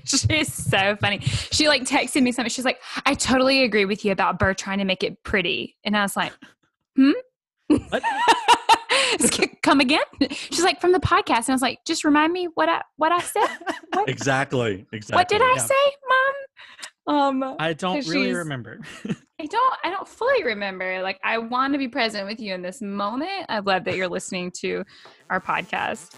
She's so funny. She like texted me something. She's like, I totally agree with you about Burr trying to make it pretty. And I was like, hmm? What? Come again? She's like, from the podcast. And I was like, just remind me what I what I said. What, Exactly. Exactly. what did I yeah. say, Mom? Um I don't really remember. I don't I don't fully remember. Like I want to be present with you in this moment. I love that you're listening to our podcast.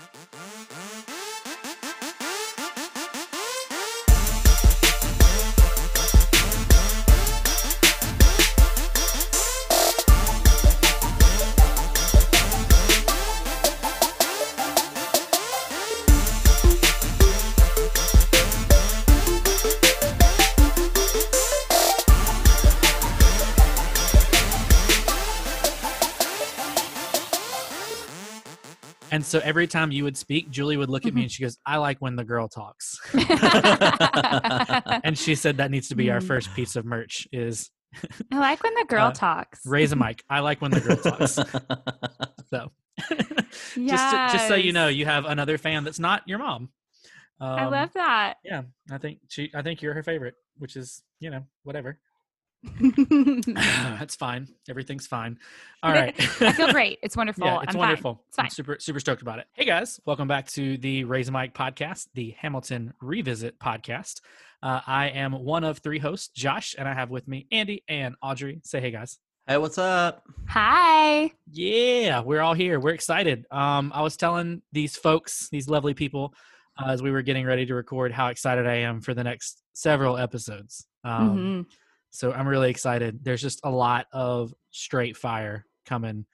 And so every time you would speak, Julie would look at Mm-hmm. me and she goes, I like when the girl talks. and she said that needs to be our Mm. first piece of merch is I like when the girl Uh, talks. raise a mic. I like when the girl talks. So just, to- just so you know, you have another fan that's not your mom. Um, I love that. Yeah, I think she. I think you're her favorite, which is you know whatever. That's fine. Everything's fine. All right. I feel great. It's wonderful. Yeah, it's I'm wonderful. Fine. It's I'm fine. super super stoked about it. Hey guys, welcome back to the Raise a Mic podcast, the Hamilton Revisit podcast. Uh, I am one of three hosts, Josh, and I have with me Andy and Audrey. Say hey guys. Hey, what's up? Hi. Yeah, we're all here. We're excited. Um, I was telling these folks, these lovely people, uh, as we were getting ready to record, how excited I am for the next several episodes. Um, Mhm. So I'm really excited. There's just a lot of straight fire coming,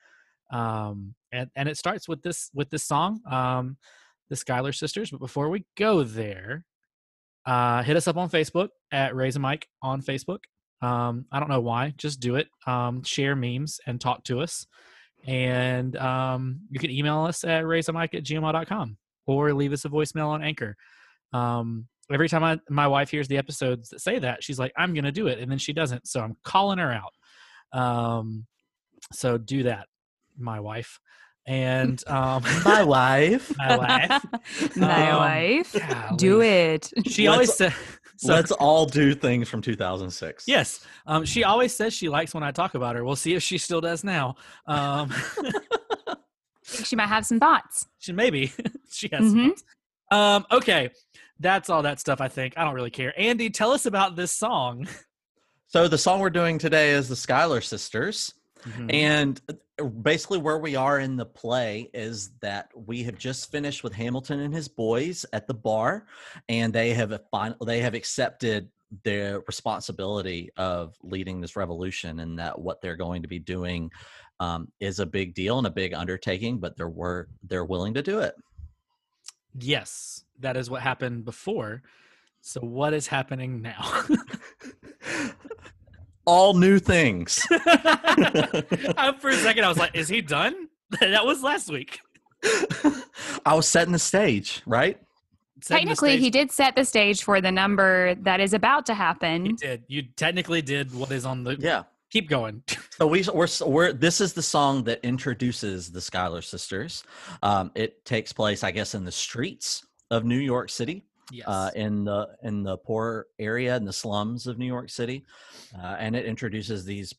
um, and and it starts with this with this song, um, the Schuyler Sisters. But before we go there, uh, hit us up on Facebook at Raise a Mic on Facebook. Um, I don't know why, just do it. Um, share memes and talk to us, and um, you can email us at raiseamic at gmail.com or leave us a voicemail on Anchor. Um, every time I, my wife hears the episodes that say that, she's like, I'm going to do it. And then she doesn't. So I'm calling her out. Um, so do that, my wife. And um, My wife. my wife. My Um, wife. golly. Do it. She Let's- always says, so, Let's all do things from 2006. yes. Um, she always says she likes when I talk about her. We'll see if she still does now. Um, she might have some thoughts. she maybe she has. some Mhm. thoughts. Um, okay. That's all that stuff. I think I don't really care. Andy, tell us about this song. So the song we're doing today is the Schuyler Sisters. Mhm. And uh, basically, where we are in the play is that we have just finished with Hamilton and his boys at the bar, and they have a fin- they have accepted their responsibility of leading this revolution, and that what they're going to be doing um, is a big deal and a big undertaking, but they're wor- they're willing to do it. Yes, that is what happened before. So what is happening now? All new things. For a second, I was like, "Is he done?" that was last week. I was setting the stage, right? Setting the Technically, he did set the stage for the number that is about to happen. He did. You technically did what is on the. Yeah. Keep going. So we we're, we're this is the song that introduces the Schuyler sisters. Um, it takes place, I guess, in the streets of New York City, yes. uh, in the in the poor area in the slums of New York City, uh, and it introduces these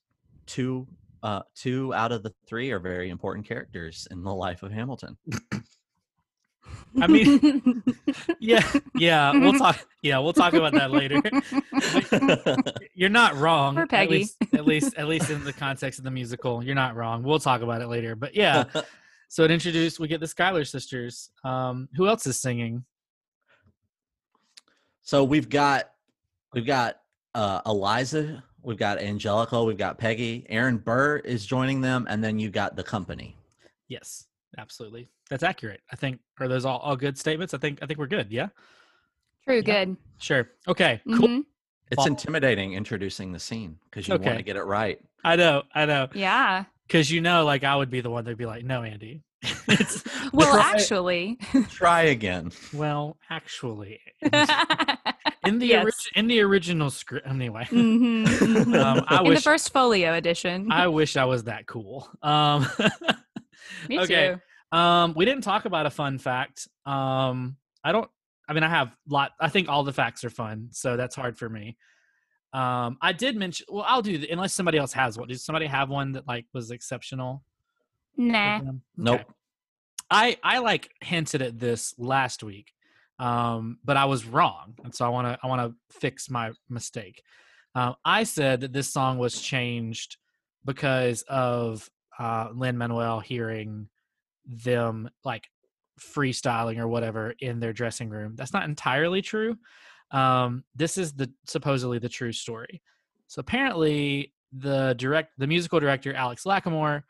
two uh, two out of the three are very important characters in the life of Hamilton. I mean, yeah, yeah. We'll talk. Yeah, we'll talk about that later. You're not wrong. Poor At Peggy. least, at least, at least in the context of the musical, you're not wrong. We'll talk about it later. But yeah, so it introduced. We get the Schuyler sisters. Um, who else is singing? so we've got we've got uh, Eliza, we've got Angelica, we've got Peggy, Aaron Burr is joining them, and then you got the company. Yes, absolutely. That's accurate. I think. Are those all, all good statements? I think. I think we're good. Yeah. True, good. Sure. Okay. Cool. Mhm. It's Follow. intimidating introducing the scene because you want Okay. to get it right. I know. I know. Yeah. Because you know, like I would be the one that'd be like, "No, Andy." it's, Well, Try- actually, Try again. well, actually, in the Yes. orig- in the original script. Anyway, Mhm, mhm. Um, I in the first folio edition. I wish I was that cool. Um, Me okay. too. Um, we didn't talk about a fun fact. Um, I don't. I mean, I have lot. I think all the facts are fun, so that's hard for me. Um, I did mention. Well, I'll do the, unless somebody else has one. Does somebody have one that like was exceptional? for Nah. them? Nope. I I like hinted at this last week, um, but I was wrong, and so I want to I want to fix my mistake. Um, I said that this song was changed because of uh, Lin Manuel hearing them like freestyling or whatever in their dressing room. That's not entirely true. Um, this is the supposedly the true story. So apparently, the direct the musical director Alex Lacamoire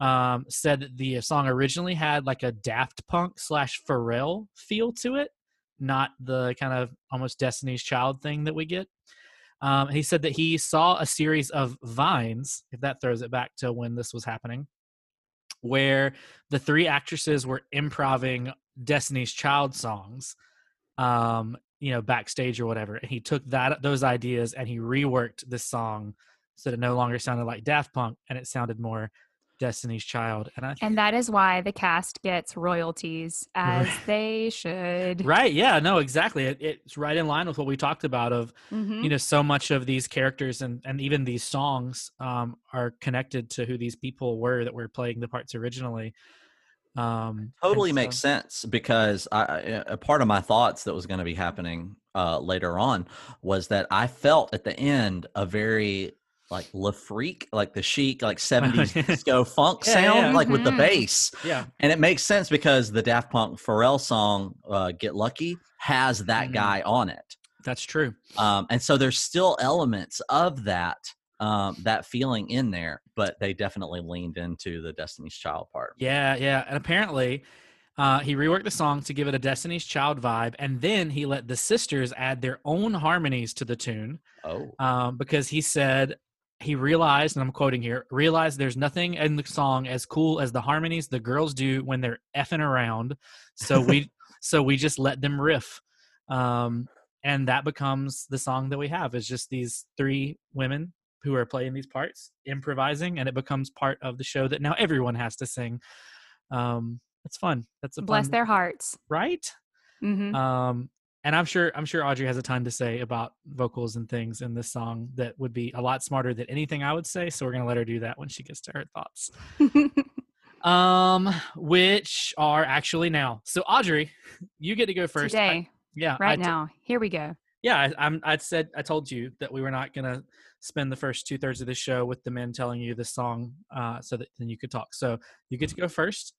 um, said that the song originally had like a Daft Punk slash Pharrell feel to it, not the kind of almost Destiny's Child thing that we get. Um, he said that he saw a series of vines, if that throws it back to when this was happening, where the three actresses were improving Destiny's Child songs, um, you know, backstage or whatever. And he took that those ideas and he reworked this song so that it no longer sounded like Daft Punk and it sounded more Destiny's Child. And I And that is why the cast gets royalties as Right. they should. right, yeah, no, exactly. It, it's right in line with what we talked about of Mhm. you know so much of these characters and and even these songs um are connected to who these people were that were playing the parts originally um totally and makes sense because I, I- a part of my thoughts that was going to be happening uh, later on was that I felt at the end a very like Le Freak, like the chic, like 70s disco funk Yeah, sound, yeah. like with the Mhm. bass. yeah And it makes sense because the Daft Punk Pharrell song, uh, Get Lucky, has that Mhm. guy on it. that's true Um, and so there's still elements of that. Um, that feeling in there, but they definitely leaned into the Destiny's Child part. yeah yeah and apparently uh, he reworked the song to give it a Destiny's Child vibe, and then he let the sisters add their own harmonies to the tune Oh, um, because he said he realized, and I'm quoting here, realized there's nothing in the song as cool as the harmonies the girls do when they're effing around. So we, so we just let them riff, um, and that becomes the song that we have. Is just these three women who are playing these parts, improvising, and it becomes part of the show that now everyone has to sing. Um, it's fun. That's a Bless fun, their hearts. right. Mm-hmm. Um, and I'm sure I'm sure Audrey has a ton to say about vocals and things in this song that would be a lot smarter than anything I would say. So we're gonna let her do that when she gets to her thoughts. Um, which are actually now. So Audrey, you get to go first. I- Today, yeah, right I now. Here we go. yeah, I, I'm. I said I told you that we were not gonna spend the first two thirds of the show with the men telling you this song, uh, so that then you could talk. So you get to go first.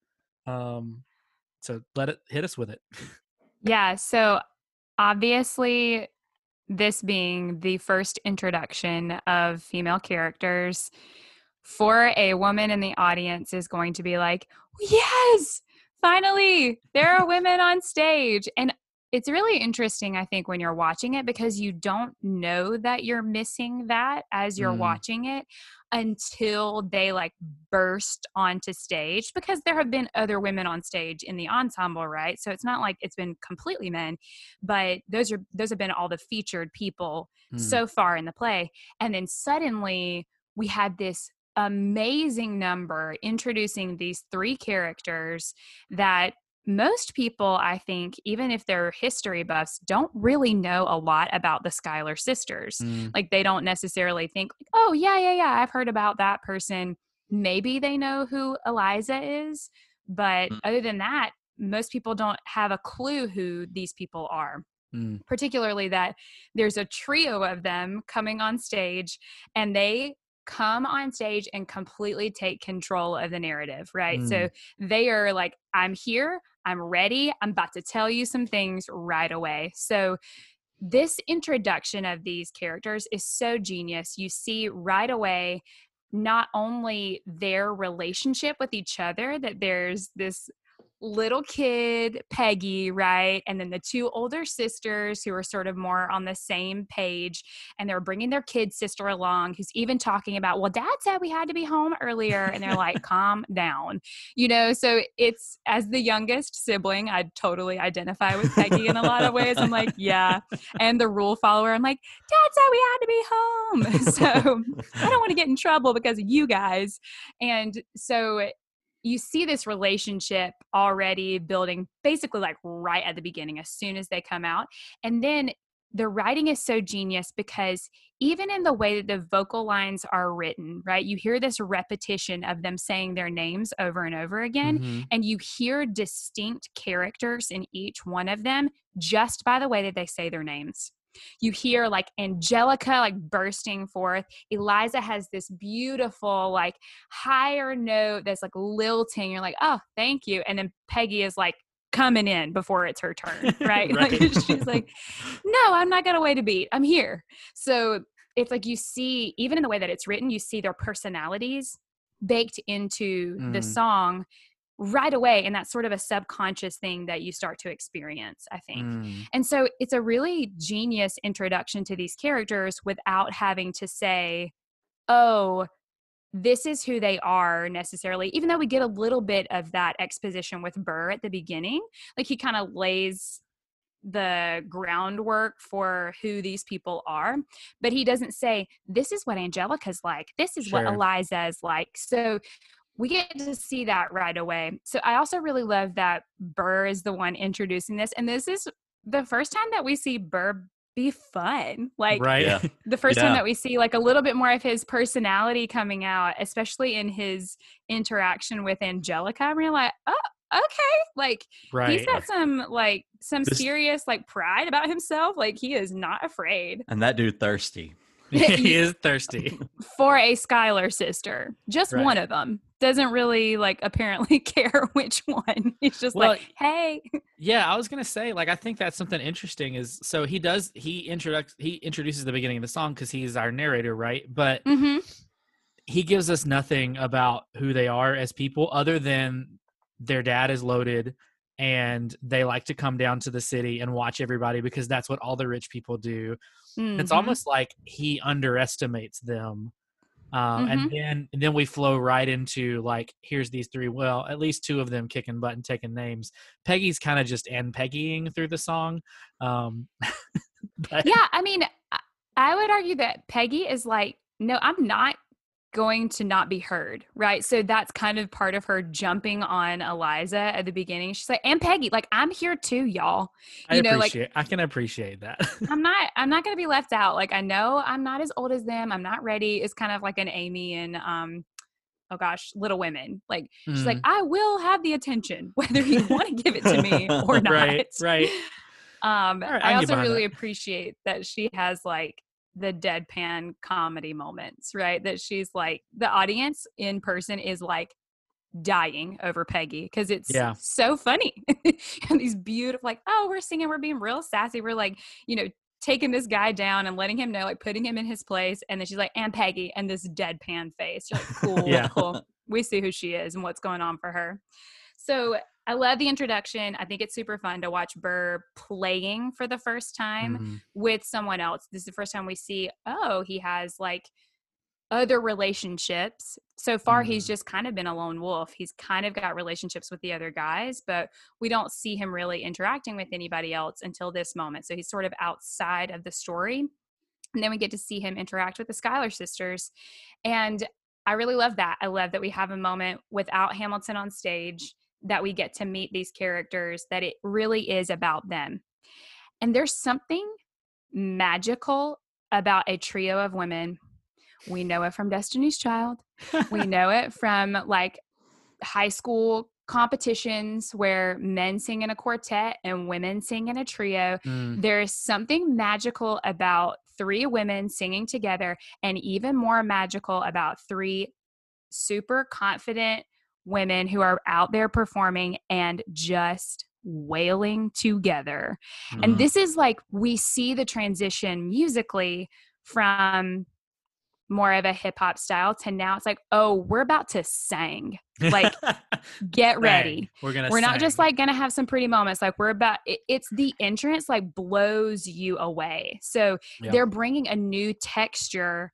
Um, so let it hit us with it. Yeah. So obviously, this being the first introduction of female characters for a woman in the audience is going to be like, yes, finally, there are women on stage. And it's really interesting, I think, when you're watching it because you don't know that you're missing that as you're Mm. watching it until they like burst onto stage because there have been other women on stage in the ensemble right so it's not like it's been completely men but those are those have been all the featured people Mm. so far in the play and then suddenly we had this amazing number introducing these three characters that most people i think even if they're history buffs don't really know a lot about the schuyler sisters Mm. like they don't necessarily think oh yeah yeah yeah i've heard about that person maybe they know who eliza is but Mm. other than that most people don't have a clue who these people are Mm. particularly that there's a trio of them coming on stage and they come on stage and completely take control of the narrative right? So mm. they are like i'm here i'm ready i'm about to tell you some things right away. So this introduction of these characters is so genius. You see right away not only their relationship with each other that there's this little kid Peggy, right? And then the two older sisters who are sort of more on the same page and they're bringing their kid sister along who's even talking about, well, dad said we had to be home earlier. And they're like, calm down, you know? So it's as the youngest sibling, I totally identify with Peggy in a lot of ways. I'm like, yeah. And the rule follower, I'm like, dad said we had to be home. So I don't want to get in trouble because of you guys. And so you see this relationship already building basically like right at the beginning as soon as they come out and then the writing is so genius because even in the way that the vocal lines are written, right? You hear this repetition of them saying their names over and over again, Mhm. and you hear distinct characters in each one of them just by the way that they say their names. You hear like Angelica like bursting forth. Eliza has this beautiful like higher note that's like lilting. You're like, oh, thank you. And then Peggy is like coming in before it's her turn, right? Like she's like, no, I'm not gonna wait a beat. I'm here. So it's like you see, even in the way that it's written, you see their personalities baked into the Mm. song right away. And that's sort of a subconscious thing that you start to experience, I think. Mm. And so it's a really genius introduction to these characters without having to say, oh, this is who they are necessarily, even though we get a little bit of that exposition with Burr at the beginning. Like he kind of lays the groundwork for who these people are, but he doesn't say, this is what Angelica's like, this is what Sure. Eliza is like. So we get to see that right away. So I also really love that Burr is the one introducing this. And this is the first time that we see Burr be fun. Like right. Yeah. the first time that we see like a little bit more of his personality coming out, especially in his interaction with Angelica. And we're like, oh, okay. Like right. he's got some like some This- serious like pride about himself. Like he is not afraid And that dude thirsty. he is thirsty. for a Schuyler sister. Just Right. one of them. Doesn't really like apparently care which one. He's just Well, like, hey. Yeah, I was gonna say, like, I think that's something interesting. Is so he does he introducts he introduces the beginning of the song because he's our narrator, right? But hmm he gives us nothing about who they are as people other than their dad is loaded and they like to come down to the city and watch everybody because that's what all the rich people do. It's Mhm. almost like he underestimates them. Um, Mm-hmm. and then and then we flow right into like here's these three well at least two of them kicking butt and taking names peggy's kind of just and peggying through the song um but yeah i mean i would argue that peggy is like no i'm not going to not be heard right? So that's kind of part of her jumping on eliza at the beginning. She's like and peggy like i'm here too y'all. I you know, like- appreciate i can appreciate that. I'm not i'm not going to be left out. Like i know i'm not as old as them. I'm not ready. It's kind of like an amy and um oh gosh little women. Like she's like Mm, i will have the attention whether you want to give it to me or not. right. Right um right, I i also really that. appreciate that she has like the deadpan comedy moments right that she's like the audience in person is like dying over peggy because it's Yeah. so funny and these beautiful like oh we're singing we're being real sassy we're like you know taking this guy down and letting him know like putting him in his place and then she's like and peggy and this deadpan face You're like cool Yeah. cool we see who she is and what's going on for her so I love the introduction. I think it's super fun to watch Burr playing for the first time Mhm. with someone else. This is the first time we see, oh, he has like other relationships. So far, he's Mm. just kind of been a lone wolf. He's kind of got relationships with the other guys, but we don't see him really interacting with anybody else until this moment. So he's sort of outside of the story. And then we get to see him interact with the Schuyler sisters. And I really love that. I love that we have a moment without Hamilton on stage, that we get to meet these characters, that it really is about them. And there's something magical about a trio of women. We know it from Destiny's Child. We know it from like high school competitions where men sing in a quartet and women sing in a trio. Mm, There is something magical about three women singing together, and even more magical about three super confident women who are out there performing and just wailing together. And mhm. this is like we see the transition musically from more of a hip hop style to now it's like, oh, we're about to sing. like, Get ready we're gonna we're not just like gonna have some pretty moments like we're about it, it's the entrance like blows you away so Yeah. they're bringing a new texture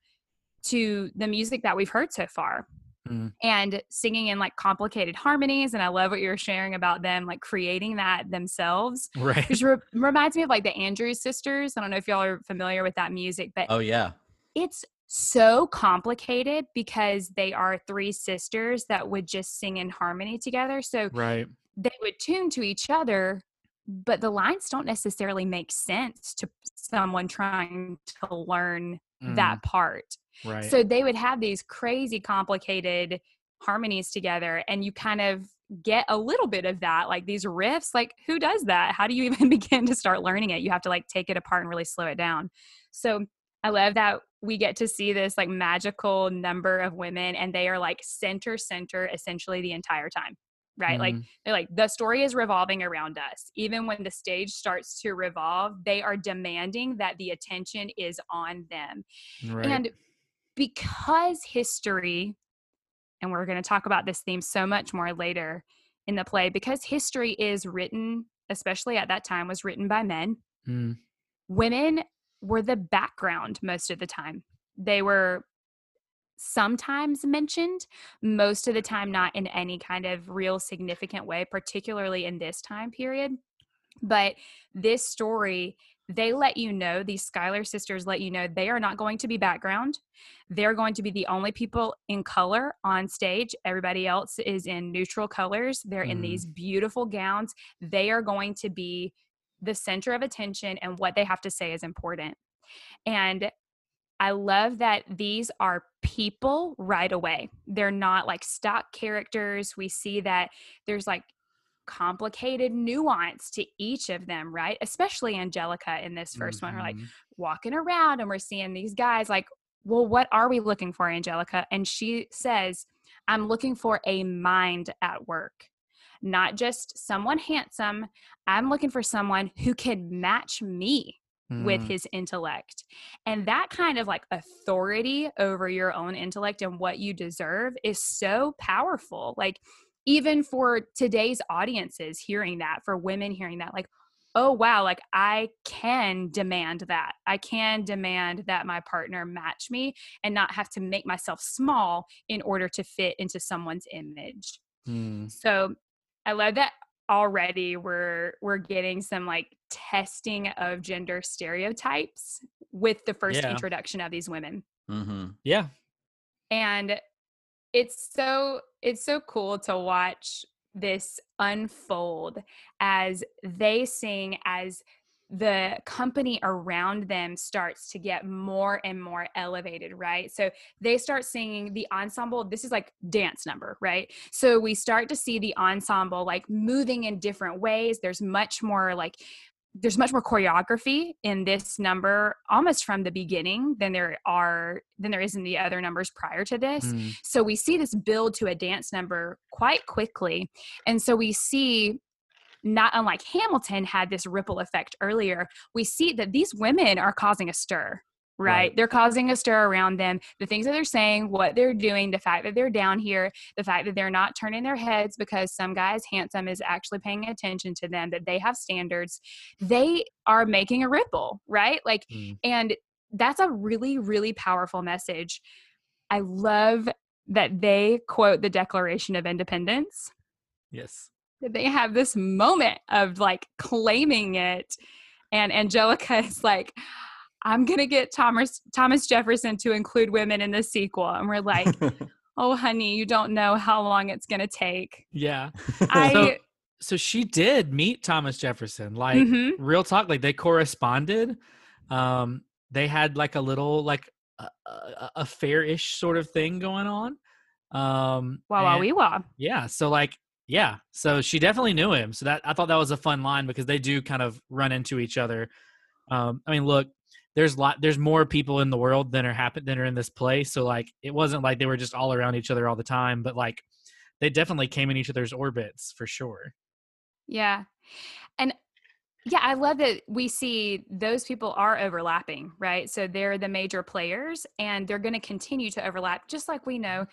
to the music that we've heard so far Mhm. and singing in like complicated harmonies and i love what you're sharing about them like creating that themselves right which re- reminds me of like the andrews sisters i don't know if y'all are familiar with that music but Oh yeah. it's so complicated because they are three sisters that would just sing in harmony together. So right. they would tune to each other, but the lines don't necessarily make sense to someone trying to learn mm. that part. Right. So they would have these crazy complicated harmonies together and you kind of get a little bit of that like these riffs like who does that how do you even begin to start learning it you have to like take it apart and really slow it down so i love that we get to see this like magical number of women and they are like center center essentially the entire time right mm like mm-hmm. they're like the story is revolving around us even when the stage starts to revolve they are demanding that the attention is on them right. and because history and we're going to talk about this theme so much more later in the play because history is written especially at that time was written by men mm. women were the background most of the time they were sometimes mentioned most of the time not in any kind of real significant way particularly in this time period but this story they let you know, these Schuyler sisters let you know they are not going to be background. They're going to be the only people in color on stage. Everybody else is in neutral colors. They're mm. in these beautiful gowns. They are going to be the center of attention, and what they have to say is important. And I love that these are people right away. They're not like stock characters. We see that there's like complicated nuance to each of them, right? Especially Angelica in this 1st mm-hmm. one. We're like mm-hmm. walking around and we're seeing these guys like, well, what are we looking for, Angelica? And she says, I'm looking for a mind at work, not just someone handsome. I'm looking for someone who can match me with mm. his intellect. And that kind of like authority over your own intellect and what you deserve is so powerful. Like even for today's audiences hearing that for women hearing that like oh wow like i can demand that i can demand that my partner match me and not have to make myself small in order to fit into someone's image mm. so i love that already we're we're getting some like testing of gender stereotypes with the first yeah. introduction of these women mm-hmm. yeah and it's so it's so cool to watch this unfold as they sing as the company around them starts to get more and more elevated, right? So they start singing the ensemble. This is like dance number, right? So we start to see the ensemble like moving in different ways. There's much more like there's much more choreography in this number almost from the beginning than there are than there is in the other numbers prior to this. Mm. so we see this build to a dance number quite quickly. And so we see not unlike hamilton had this ripple effect earlier we see that these women are causing a stir right? right? They're causing a stir around them. The things that they're saying, what they're doing, the fact that they're down here, the fact that they're not turning their heads because some guy is handsome is actually paying attention to them, that they have standards. They are making a ripple, right? Like, mm. and that's a really, really powerful message. I love that they quote the Declaration of Independence. Yes. That they have this moment of like claiming it. And Angelica is like, I'm gonna get Thomas Thomas Jefferson to include women in the sequel, and we're like, oh honey, you don't know how long it's gonna take. Yeah, I. So, so she did meet Thomas Jefferson, like mm-hmm. real talk. Like they corresponded. Um, they had like a little like a, a, a fair-ish sort of thing going on. Um, wow, wow, wee wah. Yeah, so like yeah, so she definitely knew him. So that I thought that was a fun line because they do kind of run into each other. Um, I mean, look, there's lot there's more people in the world than are happen than are in this place. So like it wasn't like they were just all around each other all the time but like they definitely came in each other's orbits for sure. Yeah. And yeah i love that we see those people are overlapping right? So they're the major players and they're going to continue to overlap just like we know.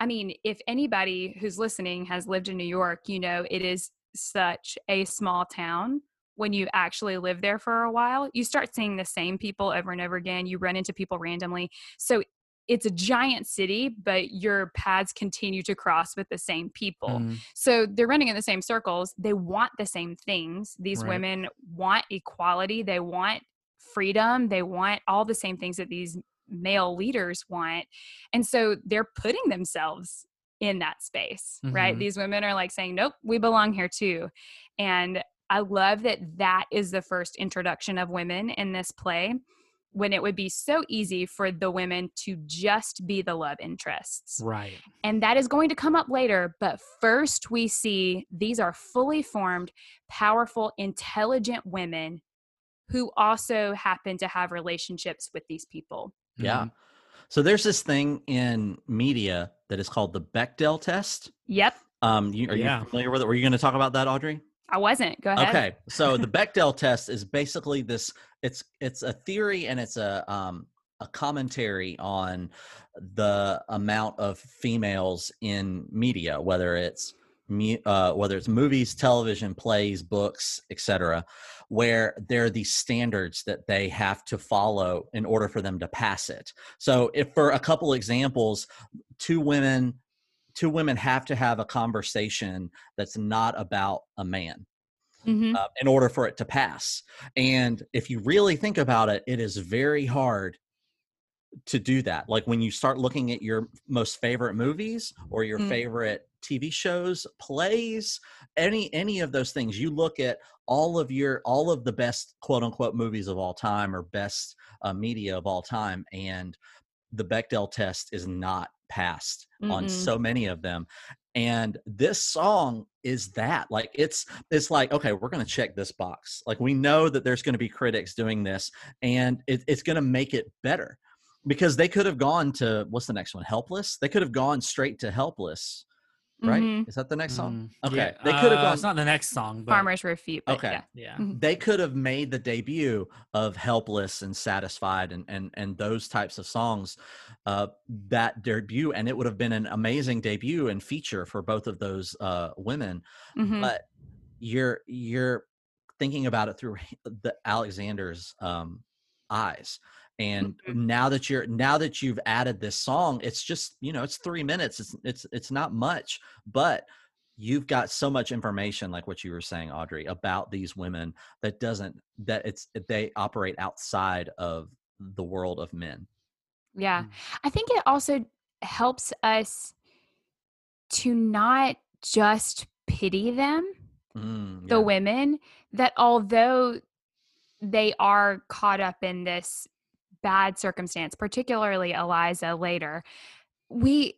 I mean if anybody who's listening has lived in new york you know it is such a small town when you actually live there for a while, you start seeing the same people over and over again. You run into people randomly. So it's a giant city, but your paths continue to cross with the same people. Mm. So they're running in the same circles. They want the same things. These right. women want equality. They want freedom. They want all the same things that these male leaders want. And so they're putting themselves in that space, mm-hmm. right? These women are like saying, nope, we belong here too. And I love that that is the first introduction of women in this play when it would be so easy for the women to just be the love interests. Right. And that is going to come up later. But first, we see these are fully formed, powerful, intelligent women who also happen to have relationships with these people. Yeah. Mm-hmm. So there's this thing in media that is called the Bechdel test. Yep. Um, you, are yeah. you familiar with it? Were you going to talk about that, Audrey? I wasn't. Go ahead. Okay. So the Bechdel test is basically this it's it's a theory and it's a um a commentary on the amount of females in media, whether it's uh, whether it's movies, television, plays, books, etc., where there are these standards that they have to follow in order for them to pass it. So, if for a couple examples, two women two women have to have a conversation that's not about a man mm-hmm. uh, in order for it to pass. And if you really think about it, it is very hard to do that. Like when you start looking at your most favorite movies or your mm-hmm. favorite TV shows, plays, any any of those things, you look at all of your all of the best quote unquote movies of all time or best uh, media of all time, and the Bechdel test is not passed mm-hmm. on so many of them and this song is that like it's it's like okay we're to check this box like we know that there's to be critics doing this and it, it's to make it better because they could have gone to what's the next one helpless they could have gone straight to helpless right? Mm-hmm. Is that the next song? Mm, okay, yeah. they could have uh, gone. It's not the next song. But... Farmers Refute. Okay, yeah, yeah. Mm-hmm. They could have made the debut of "Helpless" and "Satisfied" and and and those types of songs, uh, that debut, and it would have been an amazing debut and feature for both of those uh, women. Mm-hmm. But you're you're thinking about it through the Alexander's um, eyes and mm-hmm. now that you're now that you've added this song it's just you know it's three minutes it's it's it's not much but you've got so much information like what you were saying audrey about these women that doesn't that it's they operate outside of the world of men yeah mm. i think it also helps us to not just pity them mm, yeah. the women that although they are caught up in this bad circumstance, particularly Eliza later, we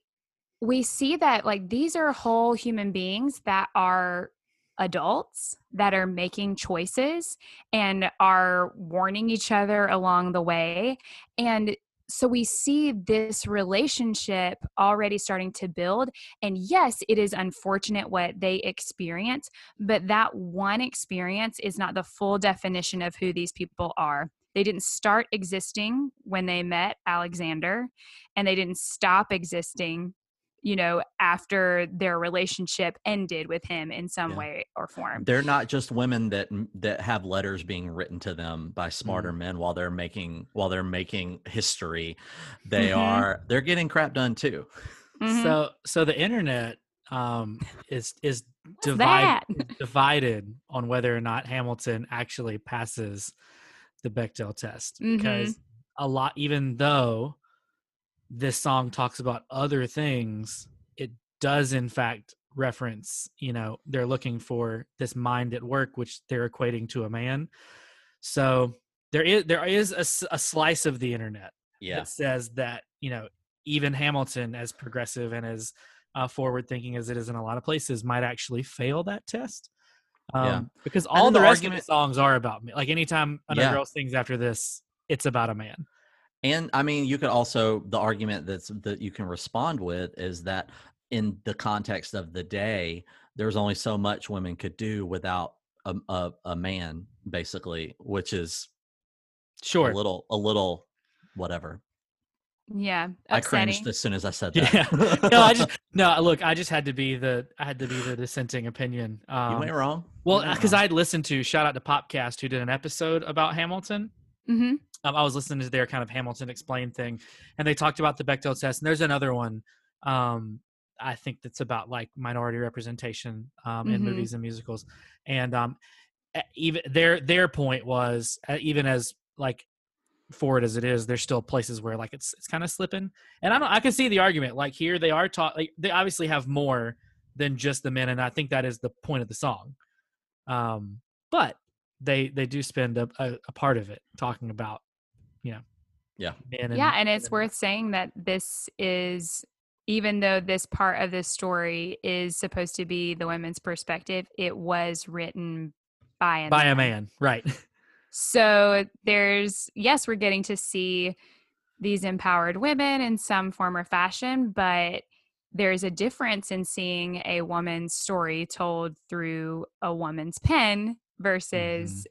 we see that like these are whole human beings that are adults that are making choices and are warning each other along the way and so we see this relationship already starting to build and yes it is unfortunate what they experience but that one experience is not the full definition of who these people are they didn't start existing when they met Alexander, and they didn't stop existing, you know, after their relationship ended with him in some yeah. way or form. They're not just women that that have letters being written to them by smarter mm men while they're making while they're making history. They mm-hmm. are they're getting crap done too. Mm-hmm. So so the internet um is is divided divided on whether or not Hamilton actually passes the Bechdel test mm-hmm. because a lot, even though this song talks about other things, it does in fact reference, you know, they're looking for this mind at work, which they're equating to a man. So there is there is a, a slice of the internet yeah. that says that you know even Hamilton, as progressive and as uh, forward thinking as it is in a lot of places, might actually fail that test. Um, yeah. Because all the, the, rest argument, of the songs are about me. Like anytime another yeah. girl sings after this, it's about a man. And I mean, you could also the argument that's that you can respond with is that in the context of the day, there's only so much women could do without a, a, a man, basically, which is sure a little a little whatever. Yeah, upsetting. I cringed as soon as I said that. Yeah. no, I just no. Look, I just had to be the I had to be the dissenting opinion. Um, you went wrong. Well, because I'd listened to shout out to Popcast who did an episode about Hamilton. Mm-hmm. Um, I was listening to their kind of Hamilton explained thing, and they talked about the Bechdel test. And there's another one. Um, I think that's about like minority representation um, in mm-hmm. movies and musicals, and um, even their their point was uh, even as like forward as it is, there's still places where like it's it's kind of slipping. And I don't I can see the argument. Like here they are taught like they obviously have more than just the men, and I think that is the point of the song. Um, but they they do spend a, a, a part of it talking about, you know, Yeah. men yeah, and it's worth saying that this is even though this part of this story is supposed to be the women's perspective, it was written by a by man. a man, right? So there's yes, we're getting to see these empowered women in some form or fashion, but there's a difference in seeing a woman's story told through a woman's pen mm-hmm. versus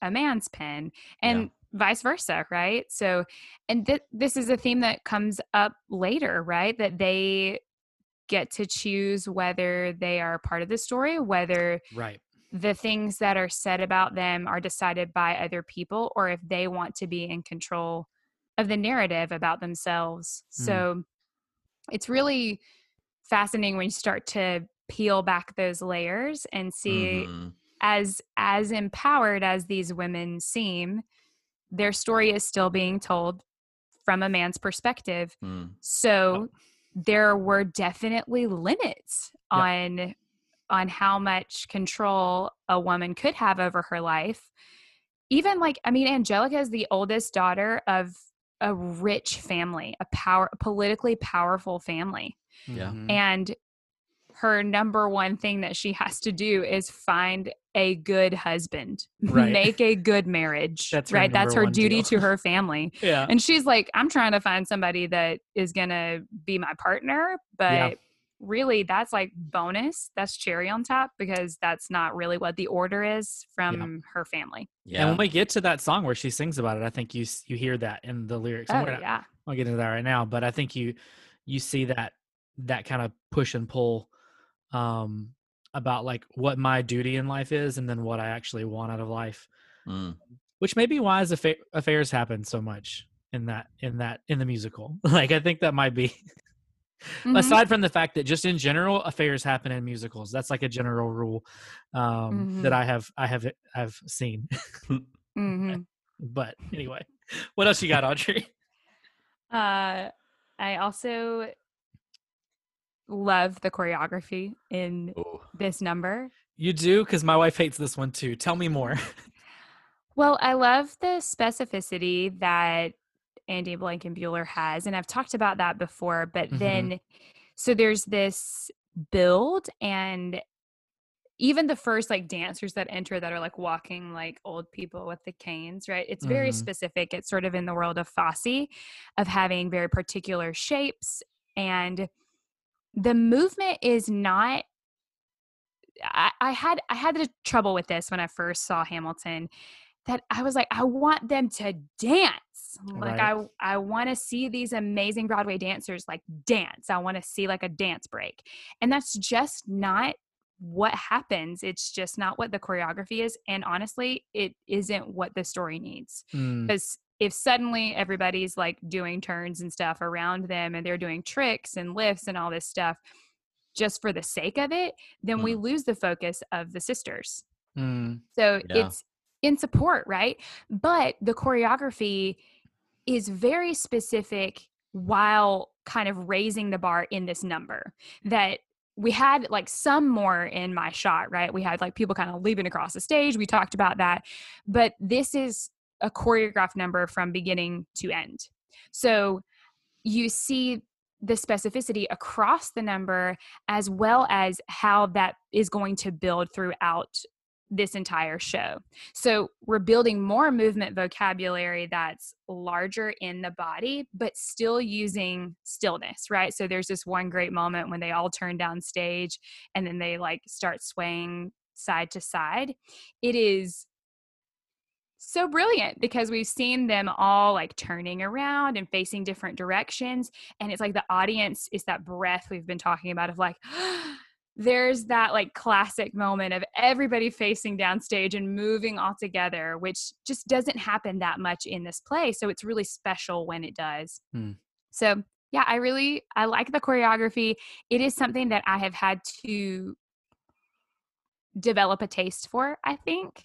a man's pen and vice versa right? So and th- this is a theme that comes up later right? That they get to choose whether they are part of the story whether right. The things that are said about them are decided by other people or if they want to be in control of the narrative about themselves. Mm. So it's really fascinating when you start to peel back those layers and see Mhm. as as empowered as these women seem, their story is still being told from a man's perspective. Mm. So there were definitely limits Yeah. on on how much control a woman could have over her life. Even like I mean Angelica is the oldest daughter of a rich family, a power a politically powerful family. Yeah. Mhm. And her number one thing that she has to do is find a good husband, Right. make a good marriage. That's right. That's her duty deal. to her family. yeah. And she's like, I'm trying to find somebody that is going to be my partner. But Yeah. Really, that's like bonus. That's cherry on top because that's not really what the order is from her family. Yeah. And when we get to that song where she sings about it, I think you you hear that in the lyrics. Oh, we're not- yeah. I'll get into that right now, but I think you you see that that kind of push and pull um about like what my duty in life is and then what I actually want out of life. Mm. Which may be why affa- affairs happen so much in that in that in the musical. like I think that might be Mhm. aside from the fact that just in general affairs happen in musicals. That's like a general rule um that Mhm. I have I have I've seen. Mhm. but anyway, what else you got, Audrey? Uh, I also love the choreography in Oh. this number. You do because my wife hates this one too. Tell me more. Well, I love the specificity that Andy Blankenbuehler has, and I've talked about that before. But Mhm. then, so there's this build, and even the first like dancers that enter that are like walking like old people with the canes, right? It's very Mhm. specific. It's sort of in the world of Fosse, of having very particular shapes, and the movement is not. I, I had I had the trouble with this when I first saw Hamilton that I was like, I want them to dance. Like Right. I I want to see these amazing Broadway dancers like dance. I want to see like a dance break. And that's just not what happens. It's just not what the choreography is. And honestly, it isn't what the story needs. Mm, Because if suddenly everybody's like doing turns and stuff around them and they're doing tricks and lifts and all this stuff just for the sake of it, then we lose the focus of the sisters. mm, So Yeah. it's in support, right? But the choreography is very specific while kind of raising the bar in this number that we had like some more in my shot, right? We had like people kind of leaping across the stage. We talked about that. But this is a choreographed number from beginning to end. So you see the specificity across the number as well as how that is going to build throughout this entire show. So we're building more movement vocabulary that's larger in the body, but still using stillness, right? So there's this one great moment when they all turn down stage and then they like start swaying side to side. It is so brilliant because we've seen them all like turning around and facing different directions. And it's like the audience is that breath we've been talking about of like, oh, there's that like classic moment of everybody facing downstage and moving all together, which just doesn't happen that much in this play. So it's really special when it does. Hmm. So yeah, I really I like the choreography. It is something that I have had to develop a taste for, I think,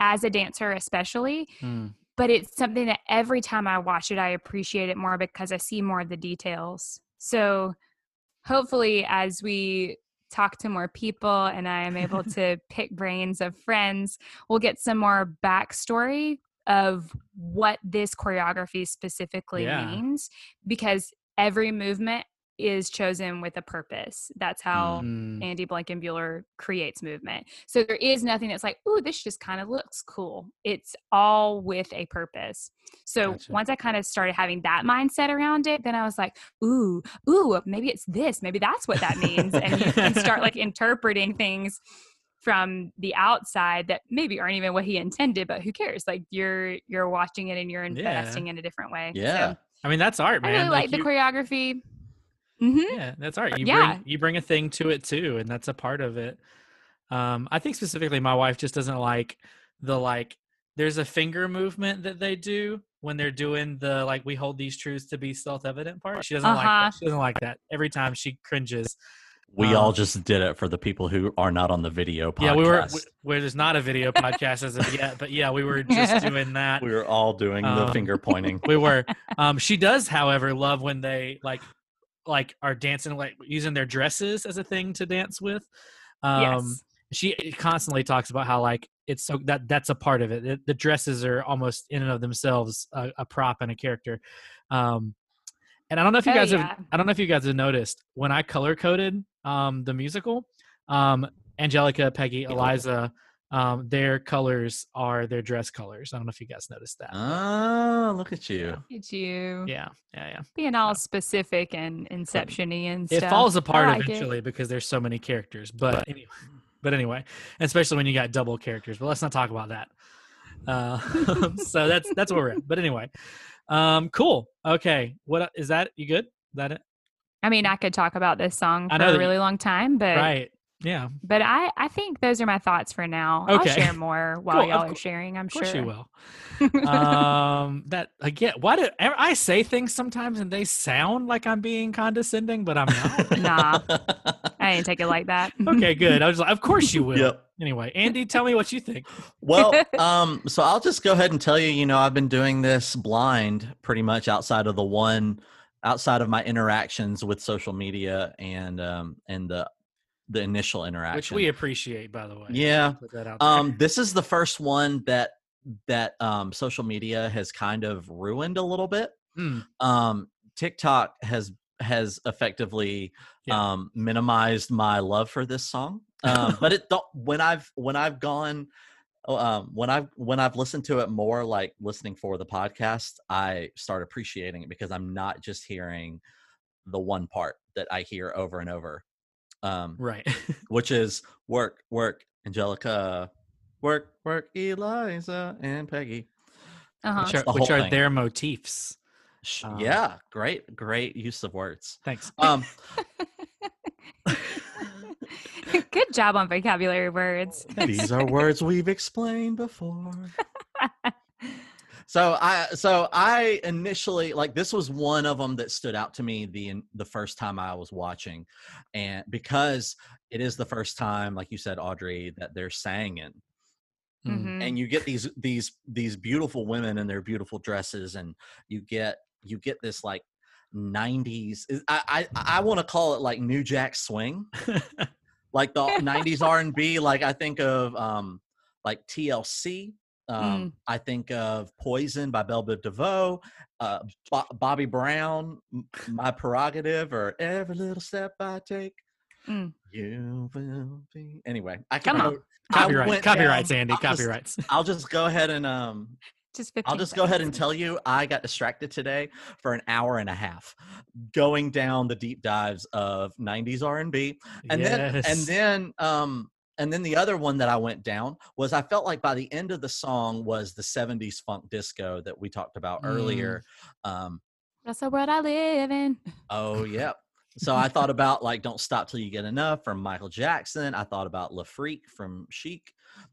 as a dancer especially mm. but it's something that every time I watch it, I appreciate it more because I see more of the details. So hopefully, as we talk to more people and I am able to pick brains of friends, we'll get some more backstory of what this choreography specifically Yeah. means because every movement is chosen with a purpose. That's how Mm. Andy Blankenbuehler creates movement. So there is nothing that's like, ooh, this just kind of looks cool. It's all with a purpose. So Gotcha. once I kind of started having that mindset around it, then I was like, ooh, ooh, maybe it's this. Maybe that's what that means. and you can start like interpreting things from the outside that maybe aren't even what he intended, but who cares? Like you're you're watching it and you're investing in a different way. Yeah. So I mean, that's art, man. I really like, the you- choreography. Hmm yeah that's art you Yeah. bring you bring a thing to it too and that's a part of it um i think specifically my wife just doesn't like the like there's a finger movement that they do when they're doing the like we hold these truths to be self-evident part she doesn't like Uh-huh. that. she doesn't like that every time she cringes We all Um, just did it for the people who are not on the video podcast. yeah we were We, where there's not a video podcast as of yet but yeah we were just doing that we were all doing the Um, finger pointing. we were um she does however love when they like like are dancing like using their dresses as a thing to dance with um yes. she constantly talks about how like it's so that that's a part of it. The, the dresses are almost in and of themselves a, a prop and a character. Um, and I don't know if you Oh, guys have. I don't know if you guys have noticed when I color coded um, the musical, um, Angelica, Peggy, Eliza, um, their colors are their dress colors. I don't know if you guys noticed that. Oh, look at you. Look at you yeah, yeah, yeah. being all specific and inception-y and It falls apart like it. eventually because there's so many characters. But anyway, but anyway, especially when you got double characters. But let's not talk about that. Uh, so that's that's where we're at. But anyway, um, cool. Okay, what is that? You good? Is that it? I mean, I could talk about this song for a that you- really long time, but Right. Yeah. but I I think those are my thoughts for now. Okay. I'll share more while Cool, y'all are sharing. I'm Of course sure. you will. um, that again. Why do I I say things sometimes and they sound like I'm being condescending, but I'm not. Nah. I didn't take it like that. okay, good. I was like, of course you will. Yep. Anyway, Andy, tell me what you think. Well, um, so I'll just go ahead and tell you, you know, I've been doing this blind pretty much outside of the one outside of my interactions with social media and um and the the initial interaction. Which we appreciate, by the way. Yeah. Put that out um this is the first one that that um social media has kind of ruined a little bit. Hmm. Um TikTok has has effectively Yeah. um minimized my love for this song. Um but it don't when I've when I've gone oh, um when I've when I've listened to it more like listening for the podcast, I start appreciating it because I'm not just hearing the one part that I hear over and over. Um right. which is work, work, Angelica, work, work, Eliza, and Peggy. Uh-huh. which are, which are their motifs. Um, yeah, great, great use of words. Thanks. Um, Good job on vocabulary words. these are words we've explained before. So I, so I initially like this was one of them that stood out to me the the first time I was watching, and because it is the first time, like you said, Audrey, that they're singing. Mm. Mhm. and you get these these these beautiful women in their beautiful dresses and you get you get this like 90s i i, I want to call it like new jack swing like the 90s r&b like i think of um like tlc um i think of poison by Bell Biv DeVoe uh Bo- bobby brown my prerogative or every little step i take Mm. you will be anyway i can Come on. Copyright, copyrights, down- Andy. I'll just- Copyrights. I'll just go ahead and um Just 15 I'll just go ahead and tell you I got distracted today for an hour and a half going down the deep dives of 90s R&B and then and then um and then the other one that I went down was I felt like by the end of the song was the 70s funk disco that we talked about Mm. earlier um That's the world I live in. oh yeah so I thought about like "Don't Stop Till You Get Enough" from Michael Jackson. I thought about "Le Freak" from Chic.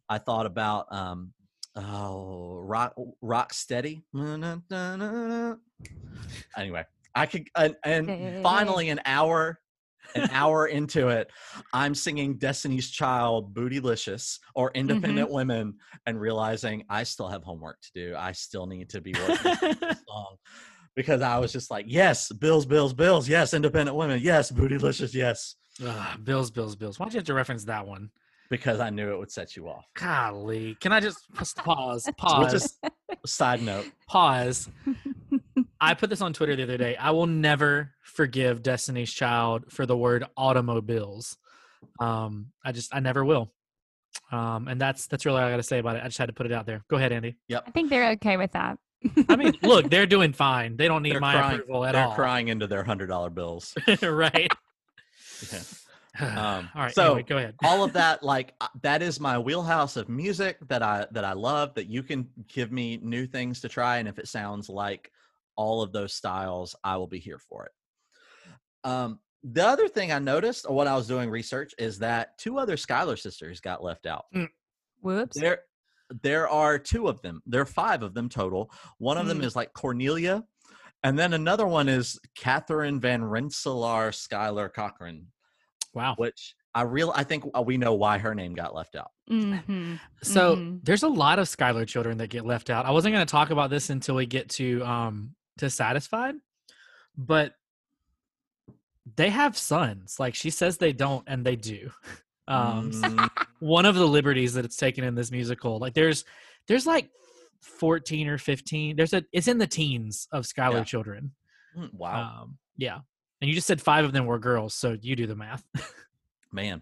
I thought about um, oh, "Rock Rock Steady." Anyway, I could and, and finally an hour an hour into it, I'm singing Destiny's Child, Bootylicious, or mm-hmm. Independent Women, and realizing I still have homework to do. I still need to be working on this song because I was just like, yes, Bills, Bills, Bills, yes, Independent Women, yes, Bootylicious, yes, Ugh, bills, bills, bills. Why'd you have to reference that one? Because I knew it would set you off. Golly. Can I just just pause? Pause. is side note. pause. I put this on Twitter the other day. I will never forgive Destiny's Child for the word automobiles. Um, I just I never will. Um, and that's that's really all I got to say about it. I just had to put it out there. Go ahead, Andy. Yep. I think they're okay with that. I mean, look, they're doing fine. They don't need They're my crying, approval at they're all. crying into their hundred dollar bills. right. Yeah. Um, all right. so- anyway, go ahead. all of that like uh, that is my wheelhouse of music that i that i love that you can give me new things to try and if it sounds like all of those styles i will be here for it um the other thing i noticed or when i was doing research is that two other Schuyler sisters got left out Whoops. there there are two of them there are five of them total one of them Mm. is like cornelia and then another one is catherine van rensselaer Schuyler cochran Wow. which i real i think uh, we know why her name got left out hmm So Mhm. there's a lot of Schuyler children that get left out. I wasn't going to talk about this until we get to um to satisfied, but they have sons. Like she says they don't, and they do. Um, Mm, one of the liberties that it's taken in this musical, like there's there's like 14 or 15. There's a it's in the teens of Schuyler Yeah. children. mm, wow Um, yeah, and you just said five of them were girls, so you do the math. man.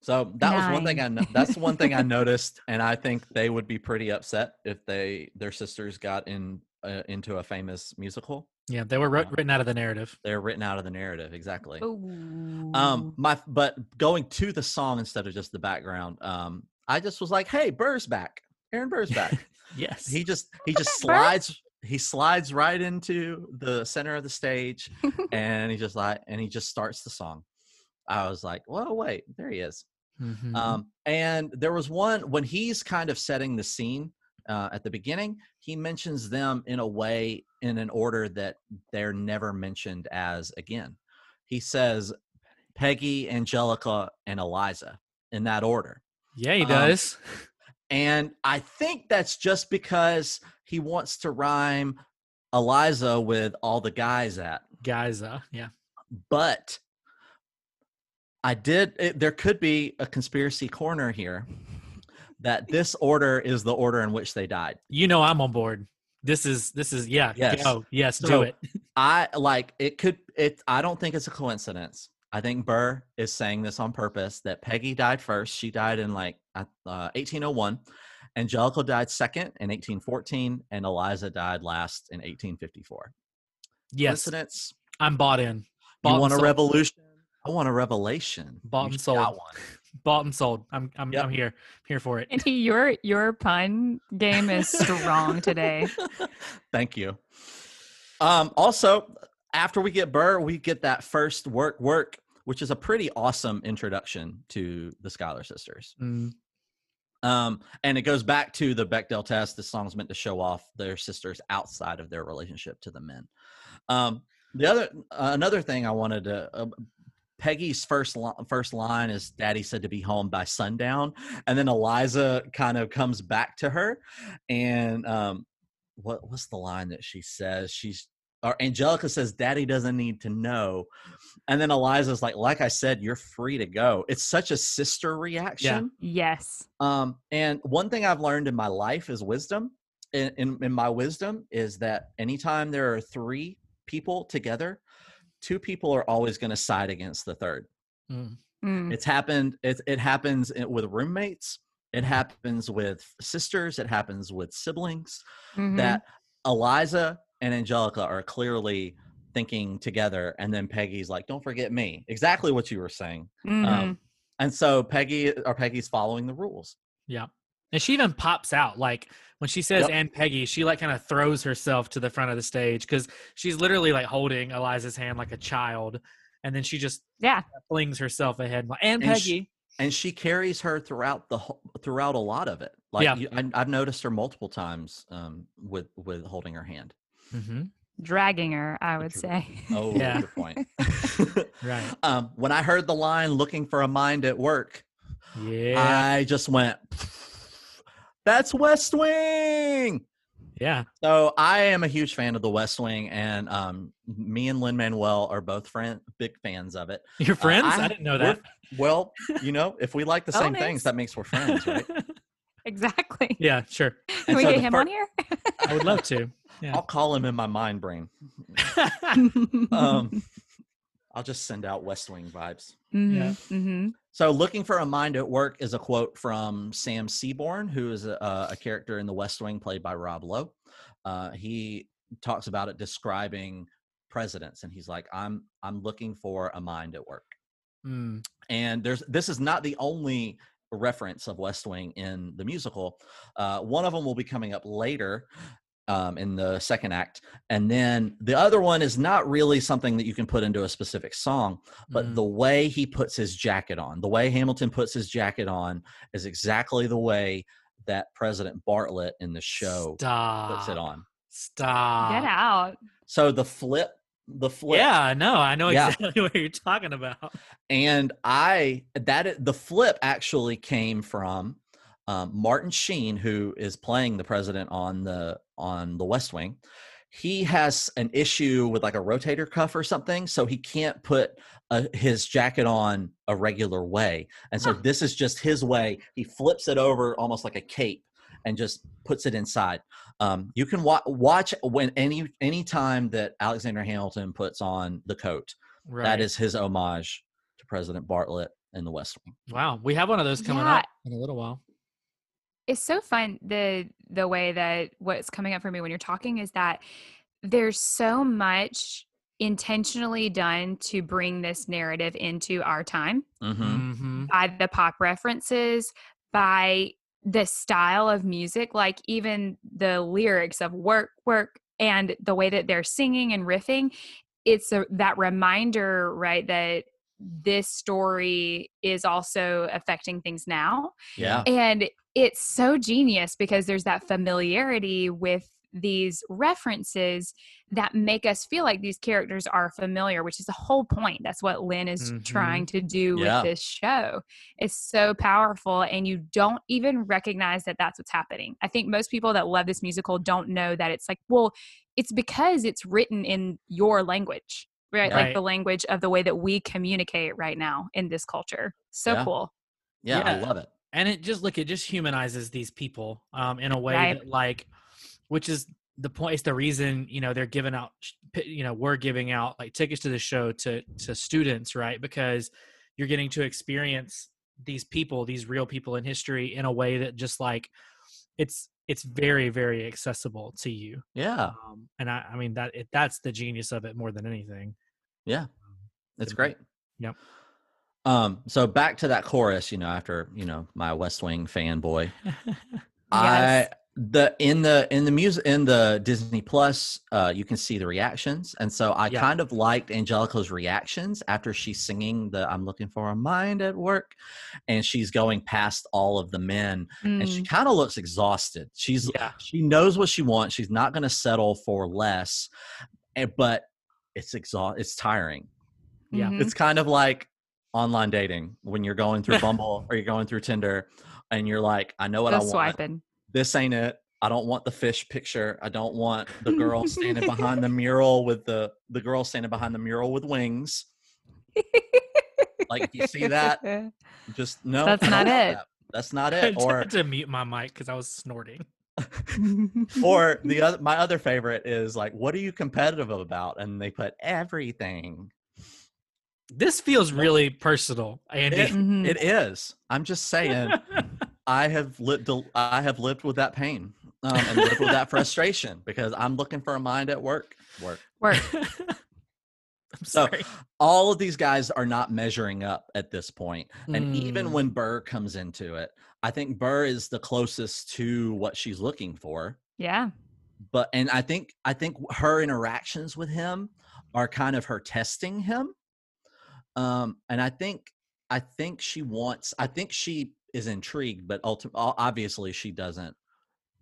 So that was one thing i no- that's one thing i noticed and i think they would be pretty upset if they their sisters got in uh, into a famous musical. Yeah, they were wrote, Uh, written out of the narrative. they're written out of the narrative exactly. Ooh. um my but going to the song instead of just the background um i just was like hey burr's back. Aaron burr's back. Yes, he just he just slides he slides right into the center of the stage and he just like and he just starts the song i was like well wait there he is Mhm. um, and there was one when he's kind of setting the scene uh, at the beginning he mentions them in a way in an order that they're never mentioned as again he says peggy angelica and eliza in that order yeah, he um, does. and i think that's just because he wants to rhyme eliza with all the guys at Guys, uh, yeah. but I did. It, there could be a conspiracy corner here that this order is the order in which they died. You know I'm on board. This is this is yeah. Yes. Go. Yes, do it. I like it. Could it? I don't think it's a coincidence. I think Burr is saying this on purpose. That Peggy died first. She died in like uh, 1801. Angelica died second in 1814, and Eliza died last in 1854. Yes, Coincidence? I'm bought in. Bought You want a sold. revolution? I want a revelation. Bought You and got sold. one. Bought and sold. I'm I'm Yep. I'm here. I'm here for it. Andy, your your pun game is strong today. Thank you. Um, also, after we get Burr, we get that first work work, which is a pretty awesome introduction to the Schuyler Sisters. Mm, Um, and it goes back to the Bechdel test. This song's meant to show off their sisters outside of their relationship to the men. Um, the other uh, another thing I wanted to. Uh, Peggy's first li- first line is "Daddy said to be home by sundown," and then Eliza kind of comes back to her, and um, what what's the line that she says? She's or Angelica says, "Daddy doesn't need to know," and then Eliza's like, "Like I said, you're free to go." It's such a sister reaction. Yes. Um, and one thing I've learned in my life is wisdom. In, in, in my wisdom is that anytime there are three people together, two people are always going to side against the third. mm. Mm. It's happened. It, it happens with roommates. It happens with sisters. It happens with siblings. Mhm. That Eliza and Angelica are clearly thinking together, and then Peggy's like, "Don't forget me." Exactly what you were saying. Mhm. Um, and so Peggy or Peggy's following the rules. Yeah. And she even pops out like when she says Yep. and Peggy, she like kind of throws herself to the front of the stage because she's literally like holding Eliza's hand like a child, and then she just yeah. flings herself ahead. And And sh- Peggy, and she carries her throughout the whole, throughout a lot of it. Like Yeah. you, I, I've noticed her multiple times um, with with holding her hand. Mm-hmm. dragging her, I would say. Oh, Yeah. good point. Right. um, when I heard the line "looking for a mind at work," Yeah. I just went, "That's West Wing." yeah. So I am a huge fan of the West Wing, and um, me and Lin Manuel are both friend big fans of it. Your friends? I, I- didn't know that. Well, you know, if we like the same Bonus. things, that makes we're friends, right? exactly. yeah, sure. Can And we so get him fir- on here? I would love to. Yeah. I'll call him in my mind brain. um, I'll just send out West Wing vibes. Yeah. hmm So, looking for a mind at work is a quote from Sam Seaborn, who is a, a character in The West Wing played by Rob Lowe. Uh, he talks about it describing presidents, and he's like, "I'm I'm looking for a mind at work." Mm. And there's this is not the only reference of West Wing in the musical. Uh, one of them will be coming up later um, in the second act, and then the other one is not really something that you can put into a specific song but Mm. the way he puts his jacket on, the way Hamilton puts his jacket on, is exactly the way that President Bartlet in the show Stop. puts it on. Stop. Get out. So the flip, the flip, Yeah, no, I know Yeah. exactly what you're talking about. and I that the flip actually came from um, Martin Sheen, who is playing the president on the on the West Wing. He has an issue with like a rotator cuff or something, so he can't put uh his jacket on a regular way. And so Huh. this is just his way. He flips it over almost like a cape and just puts it inside. Um, you can wa- watch when any any time that Alexander Hamilton puts on the coat. Right. That is his homage to President Bartlet in the West Wing. wow. We have one of those coming Yeah. up in a little while. It's so fun the the way that what's coming up for me when you're talking is that there's so much intentionally done to bring this narrative into our time Mm-hmm. Mm-hmm. by the pop references by the style of music like even the lyrics of work work and the way that they're singing and riffing it's a, that reminder right that this story is also affecting things now Yeah. and it's so genius because there's that familiarity with these references that make us feel like these characters are familiar, which is the whole point. That's what Lin is Mhm. trying to do Yeah. with this show. It's so powerful, and you don't even recognize that that's what's happening. I think most people that love this musical don't know that it's like, well, it's because it's written in your language, right? Right. Like the language of the way that we communicate right now in this culture. So Yeah. cool. yeah, I love it. and it just look it just humanizes these people um in a way Right. that like which is the point it's the reason you know they're giving out you know we're giving out like tickets to the show to to students right because you're getting to experience these people these real people in history in a way that just like it's it's very very accessible to you Yeah. um, and i i mean that it, that's the genius of it more than anything Yeah. It's So, great. Yep. Um, so back to that chorus, you know, after, you know, my West Wing fanboy. I Yes. The in the in the music in the Disney Plus, uh, you can see the reactions, and so I Yeah. kind of liked Angelica's reactions after she's singing the "I'm looking for a mind at work," and she's going past all of the men, and she Mm. kind of looks exhausted. She's yeah she knows what she wants. She's not going to settle for less, and, but it's exhaust. It's tiring. Yeah. Mhm. It's kind of like online dating when you're going through Bumble or you're going through Tinder, and you're like, I know what Go I want swiping. This ain't it. I don't want the fish picture. I don't want the girl standing behind the mural with the the girl standing behind the mural with wings. Like, you see that, Just no. That's don't it. that. That's not it. Or to mute my mic because i was snorting or the other my other favorite is like, what are you competitive about? And they put everything. this feels really personal andy It, it is. I'm just saying. I have lived. I have lived with that pain um, and lived with that frustration because I'm looking for a mind at work. Work. Work. I'm So, sorry. all of these guys are not measuring up at this point. And even Mm. when Burr comes into it, I think Burr is the closest to what she's looking for. Yeah. But and I think I think her interactions with him are kind of her testing him. Um, and I think I think she wants. I think she is intrigued, but ultimately, obviously, she doesn't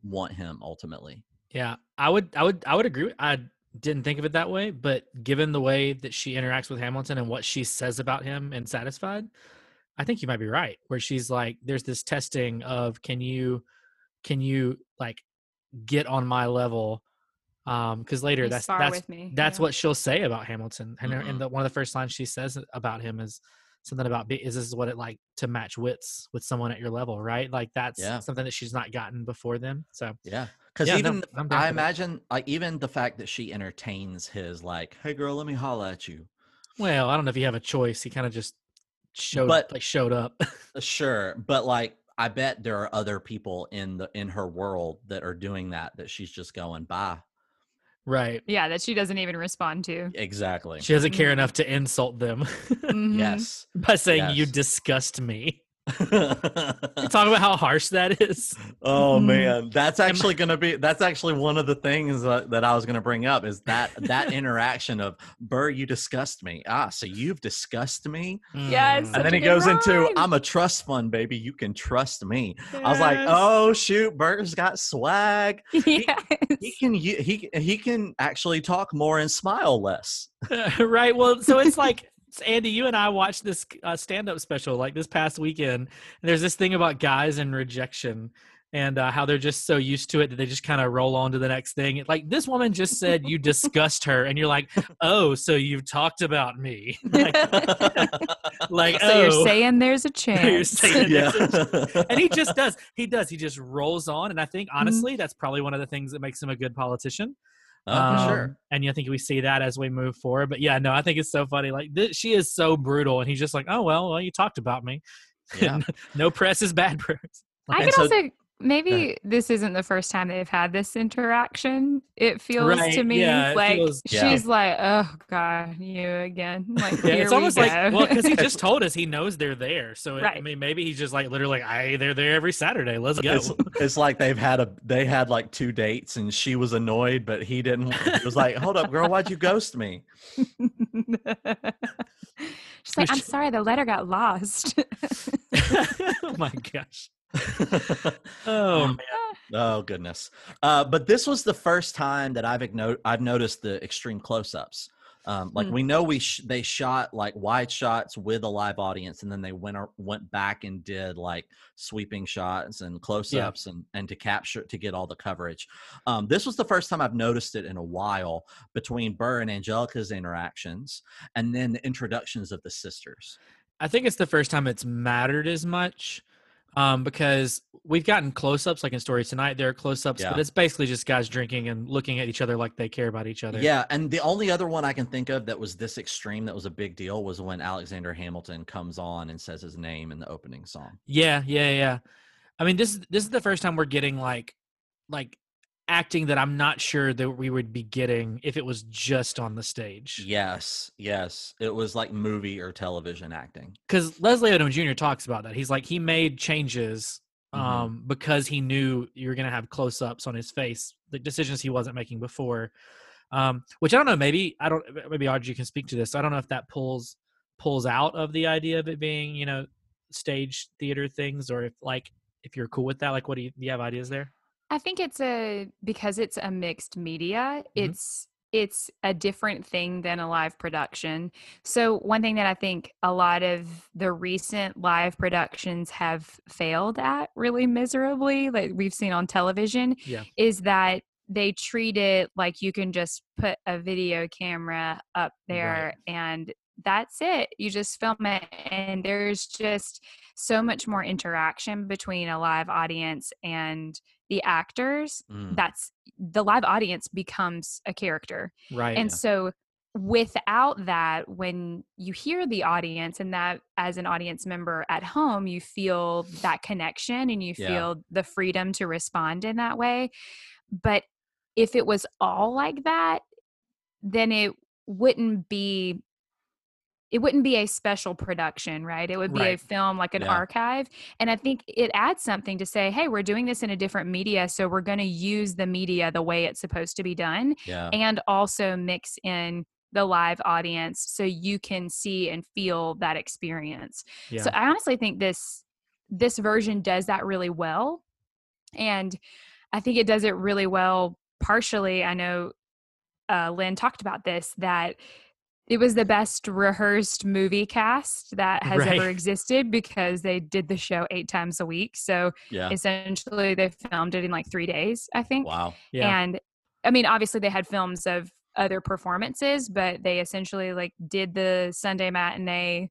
want him ultimately. Yeah, I would, I would, I would agree. with- I didn't think of it that way, but given the way that she interacts with Hamilton and what she says about him and satisfied, I think you might be right. Where she's like, there's this testing of can you can you like get on my level? Um, because later You that's that's with me. that's yeah. what she'll say about Hamilton. And, her Mhm. and the, one of the first lines she says about him is something about be, is this is what it like to match wits with someone at your level, right? Like that's Yeah. something that she's not gotten before then. So Yeah. Because Yeah, even I'm I imagine like even the fact that she entertains his like, hey girl, let me holla at you. well, I don't know if you have a choice. He kind of just showed But- like showed up. Uh, Sure. But like I bet there are other people in the in her world that are doing that that she's just going by. Right. yeah, that she doesn't even respond to. Exactly. She doesn't care Mhm. enough to insult them Mhm. Yes. by saying you disgust me. Talk about how harsh that is. oh Mhm. man, that's actually going to be that's actually one of the things that, that I was going to bring up is that that interaction of Burr, you disgust me. Ah, so you've discussed me, Yes. Mm. Such and then he good goes into. I'm a trust fund baby. You can trust me. I was like, oh shoot, Burr's got swag. yes. He can he he can actually talk more and smile less. right. Well, so it's like Andy, you and I watched this uh, stand-up special like this past weekend. And there's this thing about guys and rejection and uh, how they're just so used to it that they just kind of roll on to the next thing. Like this woman just said you disgust her, and you're like, oh, so you've talked about me. like, like, so oh, you're saying there's a You're chance. saying- yeah. and he just does. He does. He just rolls on, and I think Mm-hmm. honestly, that's probably one of the things that makes him a good politician. Oh, Um, sure. And I think we see that as we move forward. But yeah, no, I think it's so funny. Like th- she is so brutal, and he's just like, "Oh well, well, you talked about me. Yeah. no press is bad press." I And could so- also maybe this isn't the first time they've had this interaction. It feels Right, to me yeah, like feels- Yeah. she's like, "Oh God, you again." Like, Yeah, it's almost go. like well, because he just told us he knows they're there. So it, I mean, maybe he's just like literally like, "I they're there every Saturday. Let's go." It's, it's like they've had a they had like two dates and she was annoyed, but he didn't. He was like, "Hold up, girl, why'd you ghost me?" She's like, "I'm sorry, the letter got lost." oh my gosh. Oh man. Oh goodness! Uh, but this was the first time that I've igno- I've noticed the extreme close-ups. Um, like Hmm. we know we sh- they shot like wide shots with a live audience, and then they went ar- went back and did like sweeping shots and close-ups and and to capture to get all the coverage. Um, this was the first time I've noticed it in a while between Burr and Angelica's interactions, and then the introductions of the sisters. I think it's the first time it's mattered as much um, because we've gotten close-ups like in stories tonight. There are close-ups, but it's basically just guys drinking and looking at each other like they care about each other. Yeah, and the only other one I can think of that was this extreme that was a big deal was when Alexander Hamilton comes on and says his name in the opening song. yeah, yeah, yeah. I mean, this is this is the first time we're getting like like acting that I'm not sure that we would be getting if it was just on the stage. Yes, yes. It was like movie or television acting. Because Leslie Odom Jr. talks about that. He's like he made changes Mhm. um, because he knew you were going to have close-ups on his face, the decisions he wasn't making before. Um, which I don't know. Maybe I don't. Maybe Audrey can speak to this. I don't know if that pulls pulls out of the idea of it being you know stage theater things, or if like if you're cool with that. Like, what do you, do you have ideas there? I think it's a because it's a mixed media. Mhm. It's it's a different thing than a live production. So one thing that I think a lot of the recent live productions have failed at really miserably, like we've seen on television, Yeah. is that they treat it like you can just put a video camera up there and that's it. You just film it and there's just so much more interaction between a live audience and the actors Mm. that's the live audience becomes a character Right. and so without that when you hear the audience and that as an audience member at home you feel that connection and you Yeah. feel the freedom to respond in that way but if it was all like that then it wouldn't be it wouldn't be a special production, right? It would be a film like an Yeah. archive. And I think it adds something to say, hey, we're doing this in a different media. So we're going to use the media the way it's supposed to be done yeah. and also mix in the live audience so you can see and feel that experience. yeah. So I honestly think this this version does that really well. And I think it does it really well partially. I know uh, Lin talked about this that it was the best rehearsed movie cast that has Right. ever existed because they did the show eight times a week. So Yeah. essentially, they filmed it in like three days, I think. Wow. Yeah. And I mean, obviously, they had films of other performances, but they essentially like did the Sunday matinee,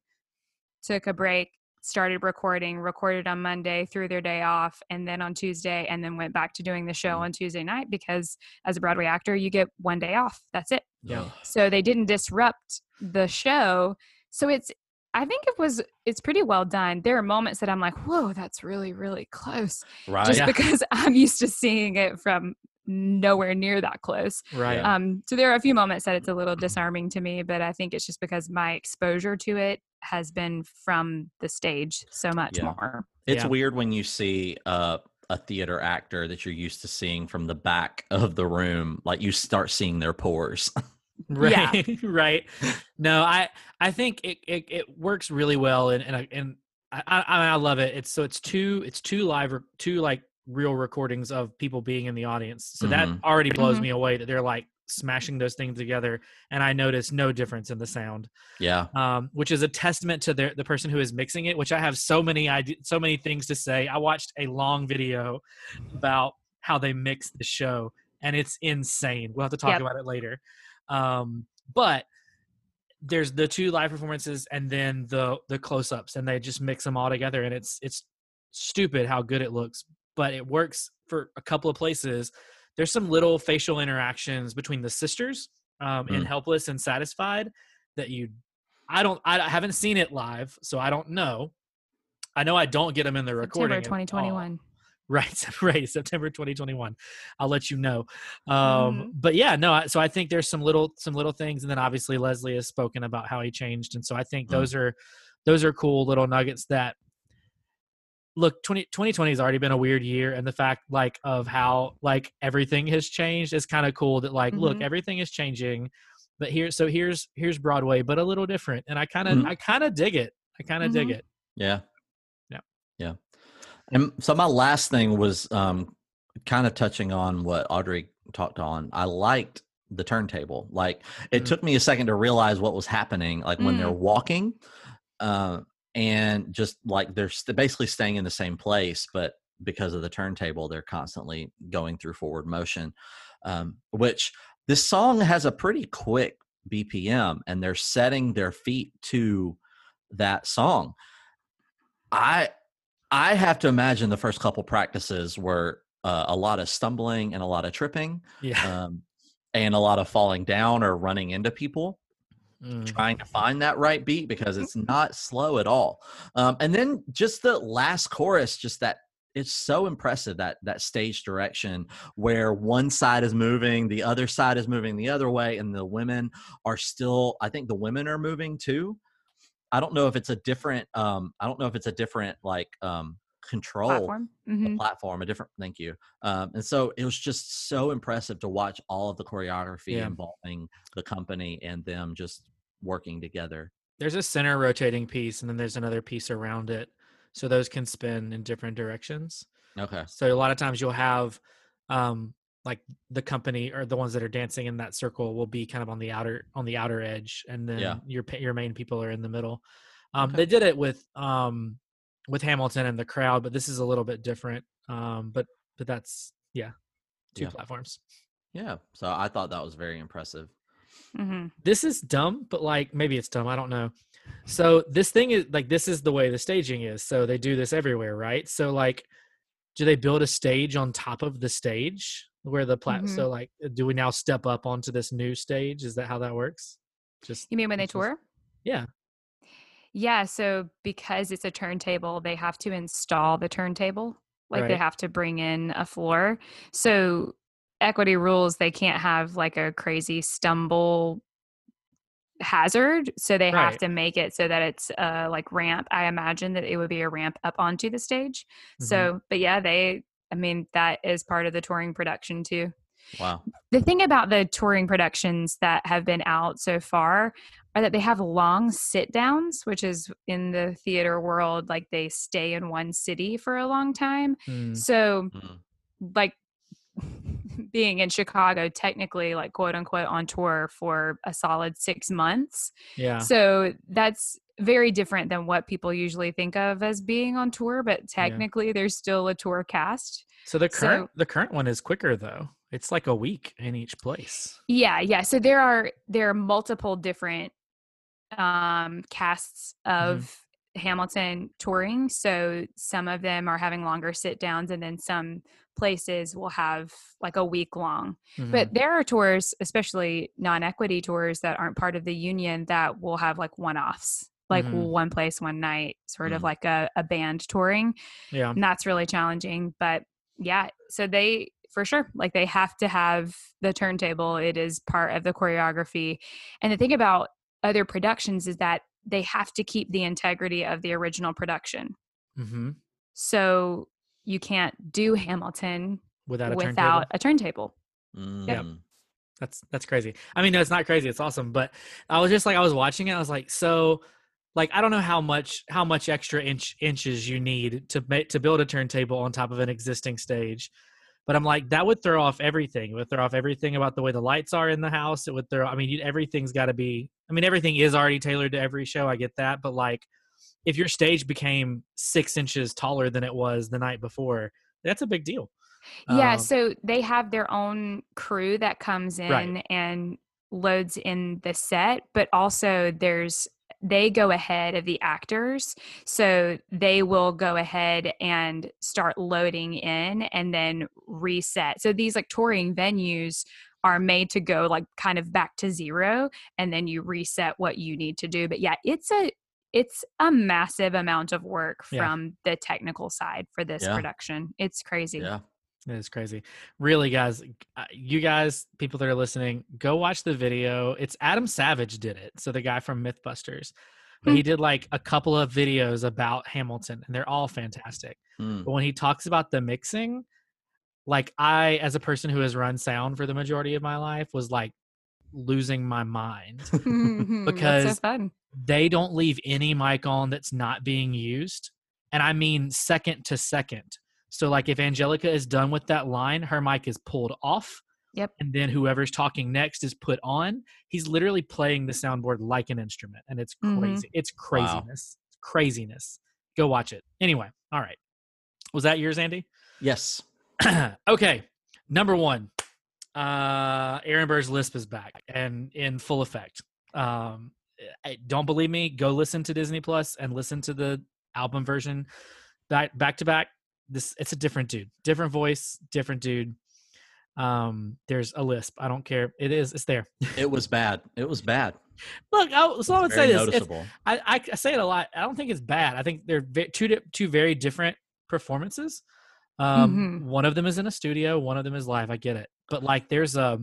took a break, started recording, recorded on Monday, threw their day off, and then on Tuesday, and then went back to doing the show Mm. on Tuesday night because as a Broadway actor, you get one day off. That's it. Yeah. So they didn't disrupt the show. So it's, I think it was, it's pretty well done. There are moments that I'm like, whoa, that's really, really close. Right. Just Yeah. because I'm used to seeing it from nowhere near that close. right. Um, so there are a few moments that it's a little disarming to me, but I think it's just because my exposure to it has been from the stage so much Yeah. more. It's Yeah. weird when you see uh, a theater actor that you're used to seeing from the back of the room, like you start seeing their pores. Yeah. right right no i i think it it, it works really well and and, I- and I, I i love it it's so it's two it's two live re- two like real recordings of people being in the audience so that Mhm. already blows Mhm. me away that they're like smashing those things together and i notice no difference in the sound yeah. um, which is a testament to the the person who is mixing it. Which I have so many ide- so many things to say. I watched a long video about how they mix the show, and it's insane. We'll have to talk Yep. about it later. Um, but there's the two live performances and then the the close ups, and they just mix them all together, and it's it's stupid how good it looks, but it works for a couple of places. There's some little facial interactions between the sisters um, in Mm. Helpless and Satisfied that you I don't I haven't seen it live, so I don't know. I know I don't get them in the recording. September at all. 2021. Right, right, September 2021. I'll let you know. Um, Mhm. But yeah, no. So I think there's some little some little things, and then obviously Leslie has spoken about how he changed, and so I think Mm. those are those are cool little nuggets that look 20, 2020 has already been a weird year and the fact like of how like everything has changed is kind of cool that like look Mhm. everything is changing but here so here's here's broadway but a little different and i kind of Mhm. i kind of dig it i kind of dig Mhm. it Yeah. Yeah. Yeah. And so my last thing was um kind of touching on what Audrey talked on. I liked the turntable. Like it Mm. took me a second to realize what was happening like when they're Mm. walking uh and just like they're st- basically staying in the same place but because of the turntable they're constantly going through forward motion um which this song has a pretty quick BPM and they're setting their feet to that song. I I have to imagine the first couple practices were uh, a lot of stumbling and a lot of tripping, yeah um, and a lot of falling down or running into people, Mm. trying to find that right beat because it's not slow at all. Um, and then just the last chorus, just that it's so impressive that that stage direction where one side is moving, the other side is moving the other way, and the women are still. I think the women are moving too. I don't know if it's a different. Um, I don't know if it's a different like um, control Platform. a Mhm. platform, a different. Thank you. Um, and so it was just so impressive to watch all of the choreography Yeah. involving the company and them just working together. there's a center rotating piece and then there's another piece around it so those can spin in different directions Okay. so a lot of times you'll have um like the company or the ones that are dancing in that circle will be kind of on the outer on the outer edge and then Yeah. your your main people are in the middle um Okay. they did it with um with hamilton and the crowd but this is a little bit different um but but that's yeah two Yeah. platforms Yeah. So I thought that was very impressive. Mhm. this is dumb, but like maybe it's dumb. I don't know. So this thing is like this is the way the staging is. So they do this everywhere, right? So like, do they build a stage on top of the stage where the plat? Mhm. So like, do we now step up onto this new stage? Is that how that works? Just You mean when they just- tour? yeah. Yeah, so because it's a turntable, they have to install the turntable. Like they have to bring in a floor. So equity rules, they can't have like a crazy stumble hazard. So they have to make it so that it's uh like ramp. I imagine that it would be a ramp up onto the stage. Mhm. So, but yeah, they I mean that is part of the touring production too. Wow. The thing about the touring productions that have been out so far are that they have long sit downs, which is in the theater world, like they stay in one city for a long time. Mm. So, Mm. like, being in Chicago, technically, like quote unquote, on tour for a solid six months. Yeah. So that's very different than what people usually think of as being on tour, but technically, there's still a tour cast. So the current So- the current one is quicker though. It's like a week in each place. Yeah, yeah. So there are there are multiple different um casts of Hamilton touring. So some of them are having longer sit downs and then some places will have like a week long. Mhm. But there are tours, especially non-equity tours that aren't part of the union that will have like one-offs. Like Mhm. one place one night, sort of Mm. like a, a band touring. yeah. and that's really challenging but yeah so they for sure like they have to have the turntable it is part of the choreography and the thing about other productions is that they have to keep the integrity of the original production hmm so you can't do hamilton Without a without turntable. a turntable Mm. That's that's crazy. I mean, no, it's not crazy. It's awesome. But I was just like, I was watching it. I was like, so, like, I don't know how much how much extra inch inches you need to make to build a turntable on top of an existing stage. But I'm like, that would throw off everything. It would throw off everything about the way the lights are in the house. It would throw. I mean, you, everything's got to be. I mean, everything is already tailored to every show. I get that. But like, if your stage became six inches taller than it was the night before, that's a big deal. yeah Um, so they have their own crew that comes in Right. and loads in the set but also there's they go ahead of the actors so they will go ahead and start loading in and then reset so these like touring venues are made to go like kind of back to zero and then you reset what you need to do but yeah it's a it's a massive amount of work Yeah. from the technical side for this Yeah. production it's crazy Yeah. It is crazy. Really, guys, uh, you guys, people that are listening, go watch the video. It's Adam Savage did it. So the guy from Mythbusters. But Hmm. he did like a couple of videos about Hamilton and they're all fantastic. Mm. But when he talks about the mixing, like I, as a person who has run sound for the majority of my life, was like losing my mind. Because- so fun. They don't leave any mic on that's not being used. And I mean second to second. So like if Angelica is done with that line, her mic is pulled off. Yep. And then whoever's talking next is put on. He's literally playing the soundboard like an instrument. And it's Mhm. crazy. It's Wow. craziness. Craziness. Go watch it. Anyway, all right. Was that yours, Andy? Yes. okay. Number one. Uh Aaron Burr's lisp is back and in full effect. Um I- don't believe me, go listen to Disney Plus and listen to the album version back back to back. This it's a different dude, different voice, different dude. Um, there's a lisp. I don't care. It is. It's there. It was bad. It was bad. Look, I, so I would say this. It's. I, I I say it a lot. I don't think it's bad. I think they're ve- two di- two very different performances. Um, Mhm. one of them is in a studio, one of them is live. I get it, but like there's a,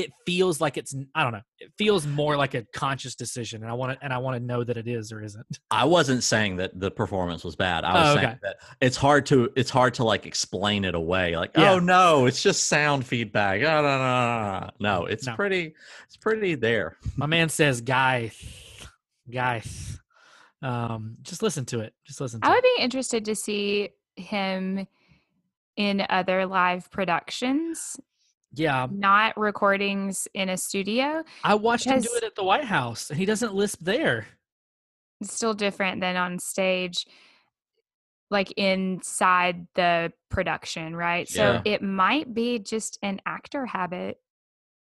it feels like it's I don't know. It feels more like a conscious decision, and I want to and I want to know that it is or isn't. I wasn't saying that the performance was bad. I was Oh, saying that it's hard to it's hard to like explain it away. Like, Yeah. oh no, it's just sound feedback. Oh, no, no, no, no. no, it's No. pretty it's pretty there. My man says, guys, guys, Um, just listen to it. Just listen to I it. would be interested to see him in other live productions, Yeah, not recordings in a studio. I watched him do it at the White House, and he doesn't lisp there. It's still different than on stage, like inside the production, right? So it might be just an actor habit.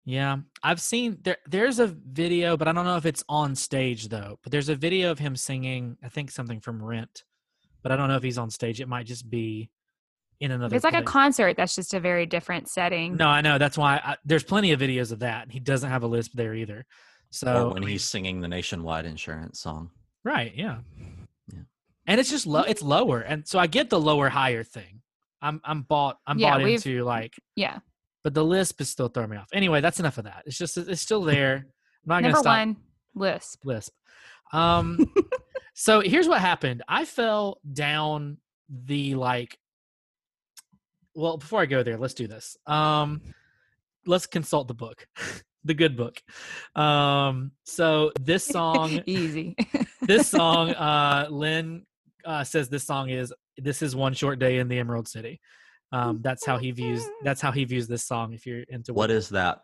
Yeah, I've seen there. There's a video, but I don't know if it's on stage though. But there's a video of him singing, I think something from Rent, but I don't know if he's on stage. It might just be in another. it's like a concert, that's just a very different setting. No, I know. That's why I, there's plenty of videos of that. and He doesn't have a lisp there either. So or when he's singing the nationwide insurance song. right, yeah, Yeah. and it's just low. It's lower, and so I get the lower higher thing. I'm I'm bought. I'm Yeah, bought into like, Yeah. but the lisp is still throwing me off. Anyway, that's enough of that. It's just it's still there. I'm not gonna Number stop. one, lisp. lisp. Um, so here's what happened. I fell down the like. Well, before I go there, let's do this. Um, let's consult the book, the good book. Um, so this song, Easy. this song, uh, Lin uh, says this song is "This Is One Short Day in the Emerald City." Um, that's how he views. That's how he views this song. If you're into What is that?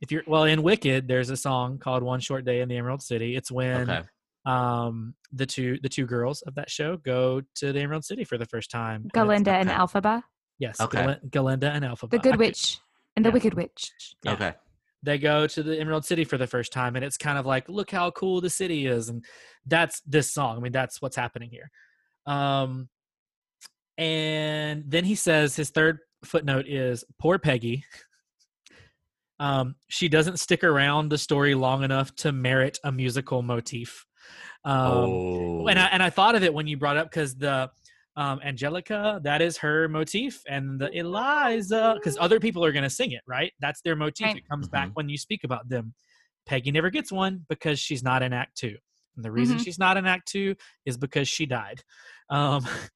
if you're well in Wicked, there's a song called "One Short Day in the Emerald City." It's when Okay. um the two the two girls of that show go to the Emerald City for the first time. Galinda and okay. Elphaba, Yes, Okay. Gal- Galinda and Elphaba. the Good Witch and the yeah. Wicked Witch. Yeah. Okay. They go to the Emerald City for the first time, and it's kind of like, look how cool the city is, and that's this song. I mean, that's what's happening here. Um, and then he says his third footnote is poor Peggy. Um, she doesn't stick around the story long enough to merit a musical motif. Um, oh. and I and I thought of it when you brought up because the um, Angelica that is her motif, and the Eliza because other people are going to sing it, right? That's their motif. Right. It comes back Mhm. when you speak about them. Peggy never gets one because she's not in Act Two, and the reason Mhm. she's not in Act Two is because she died. Um,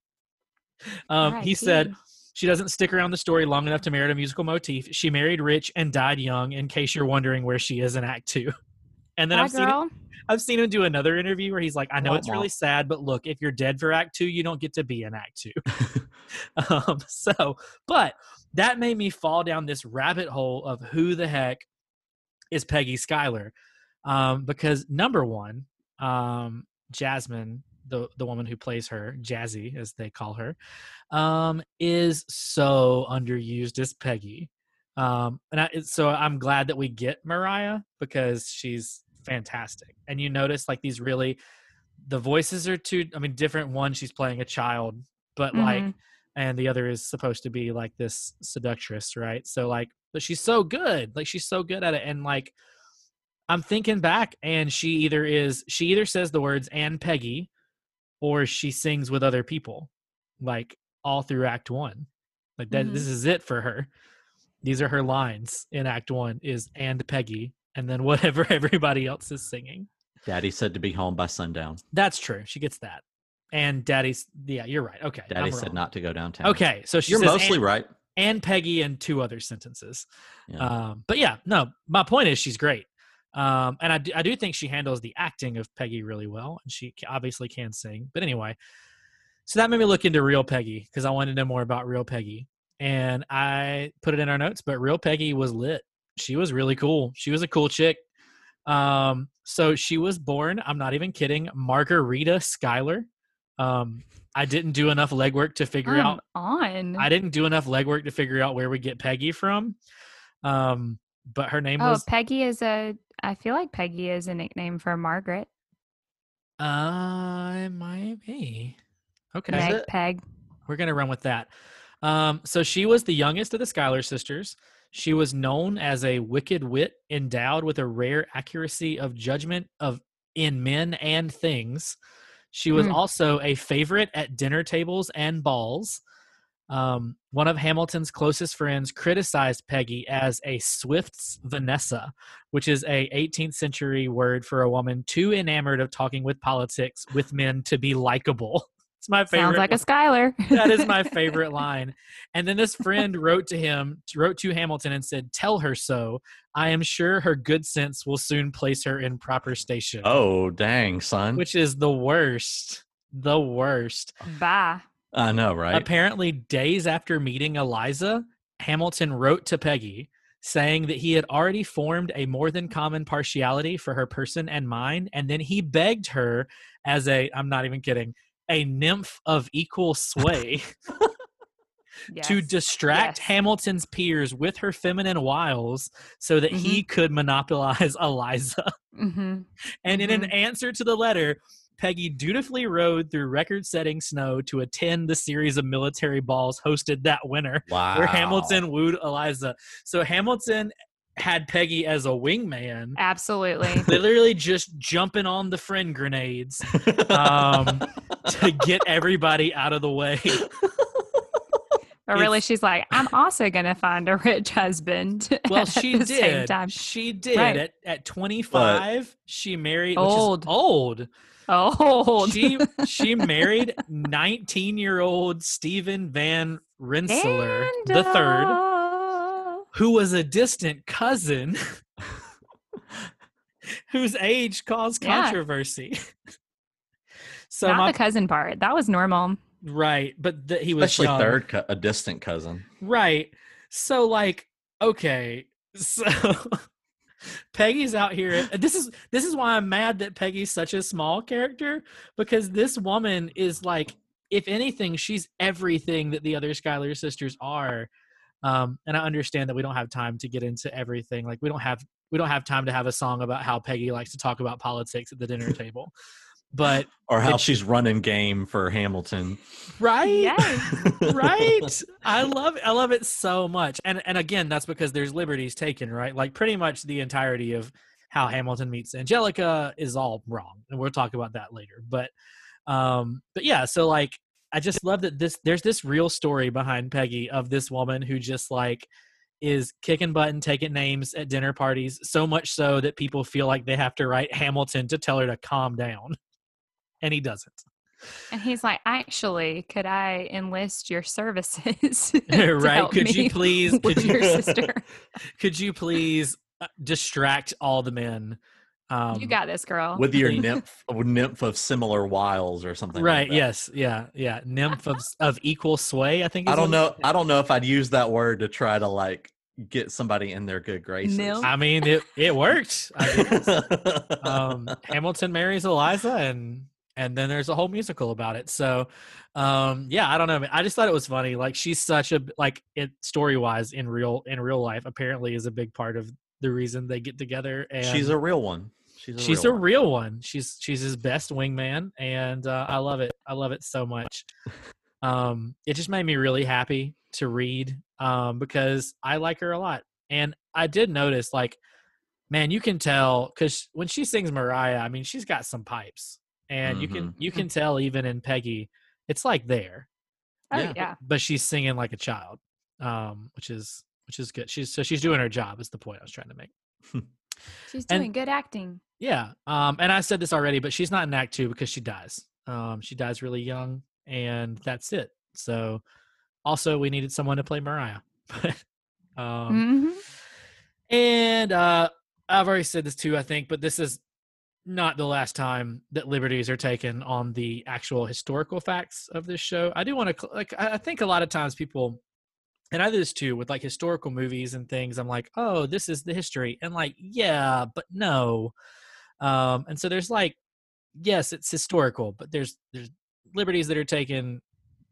um, he R.I.P.. said she doesn't stick around the story long enough to merit a musical motif. She married rich and died young. In case you're wondering where she is in Act Two, and then Bye, I've seen it. I've seen him do another interview where he's like, I know Womp it's really sad, but look, if you're dead for Act Two, you don't get to be in Act Two. um, so, but that made me fall down this rabbit hole of who the heck is Peggy Schuyler, um, because number one, um, Jasmine, the the woman who plays her, Jazzy as they call her, um, is so underused as Peggy. Um, and I, so I'm glad that we get Maria because she's fantastic. And you notice like these really, the voices are two. I mean, different. One she's playing a child, but like, Mhm. and the other is supposed to be like this seductress, right? So like, but she's so good. Like she's so good at it, and like. I'm thinking back, and she either is she either says the words "and Peggy," or she sings with other people, like all through Act One. Like that, this is it for her. These are her lines in Act One: is "and Peggy," and then whatever everybody else is singing. Daddy said to be home by sundown. That's true. She gets that. And Daddy's, yeah, you're right. Okay, Daddy said not to go downtown. Okay, so she You're says mostly and, right. and Peggy and two other sentences. Yeah. Um, but yeah, no, my point is she's great. Um, and I do, I do think she handles the acting of Peggy really well, and she obviously can sing. But anyway, so that made me look into real Peggy because I wanted to know more about real Peggy, and I put it in our notes. But real Peggy was lit. She was really cool. She was a cool chick. Um, so she was born. I'm not even kidding. Margarita Schuyler. Um, I didn't do enough legwork to figure Come out on. I didn't do enough legwork to figure out where we get Peggy from. Um, but her name oh, was Peggy is a. I feel like Peggy is a nickname for Margaret. uh it might be. Okay. Meg. Peg. We're gonna run with that. Um, so she was the youngest of the Schuyler sisters. She was known as a wicked wit, endowed with a rare accuracy of judgment of in men and things. She was Mm. also a favorite at dinner tables and balls. Um, one of Hamilton's closest friends criticized Peggy as a Swift's Vanessa, which is a 18th century word for a woman too enamored of talking with politics with men to be likable. It's my favorite. Sounds like a Schuyler. that is my favorite line. And then this friend wrote to him, wrote to Hamilton and said, Tell her so. I am sure her good sense will soon place her in proper station. Oh, dang, son. Which is the worst. The worst. Bye. I know, right? Apparently, days after meeting Eliza, Hamilton wrote to Peggy saying that he had already formed a more than common partiality for her person and mind. And then he begged her as a, I'm not even kidding, a nymph of equal sway. to distract Yes. Hamilton's peers with her feminine wiles so that he could monopolize Eliza. Mhm. And in an answer to the letter, Peggy dutifully rode through record setting snow to attend the series of military balls hosted that winter wow. where Hamilton wooed Eliza. So Hamilton had Peggy as a wingman, Absolutely. literally just jumping on the friend grenades um, to get everybody out of the way. Or really, It's- she's like, I'm also going to find a rich husband. Well, at she the Same did. time. She did. Right. At at 25, she married which is Old. old. Old. She she married 19-year-old Stephen Van Rensselaer the third, Vandal. who was a distant cousin whose age caused Yeah. Controversy. so Not my the cousin part. That was normal. right, but the, he was Especially young. third, co- a distant cousin. Right. So like, okay, so Peggy's out here. This is this is why I'm mad that Peggy's such a small character because this woman is like, if anything, she's everything that the other Schuyler sisters are. Um, and I understand that we don't have time to get into everything. Like we don't have we don't have time to have a song about how Peggy likes to talk about politics at the dinner table. But Or how It- she's running game for Hamilton. right? Yes. right i love i love it so much and and again that's because there's liberties taken right like pretty much the entirety of how hamilton meets angelica is all wrong and we'll talk about that later but um but yeah so like i just love that this there's this real story behind peggy of this woman who just like is kicking butt and taking names at dinner parties so much so that people feel like they have to write hamilton to tell her to calm down and he doesn't And he's like, actually, could I enlist your services? to right help could you me please with could you your sister? could you please uh, distract all the men um you got this, girl. With your nymph, nymph of similar wiles or something. right Like that. yes yeah yeah nymph of, of equal sway i think I don't know. I don't know if I'd use that word to try to like get somebody in their good graces. Nymph? i mean it it worked I guess. um hamilton marries eliza and and then there's a whole musical about it so um yeah i don't know i just thought it was funny like she's such a like it story wise in real in real life apparently is a big part of the reason they get together and she's a real one. She's a she's real a one. real one. She's she's his best wingman, and uh, I love it. I love it so much. Um, it just made me really happy to read um, because I like her a lot, and I did notice like, man, you can tell because when she sings Maria, I mean, she's got some pipes, and you can you can tell even in Peggy, it's like there, oh, yeah. yeah. but she's singing like a child, um, which is which is good. She's so she's doing her job. Is the point I was trying to make. She's And- doing good acting. Yeah. Um, and I said this already, but she's not in Act Two because she dies. Um, she dies really young, and that's it. So, also, we needed someone to play Maria. um, Mhm. and uh, I've already said this too, I think, but this is not the last time that liberties are taken on the actual historical facts of this show. I do want to like. I think a lot of times people, and I do this too with like historical movies and things. I'm like, oh, this is the history, and like, yeah, but no. Um, and so there's like, yes, it's historical, but there's there's liberties that are taken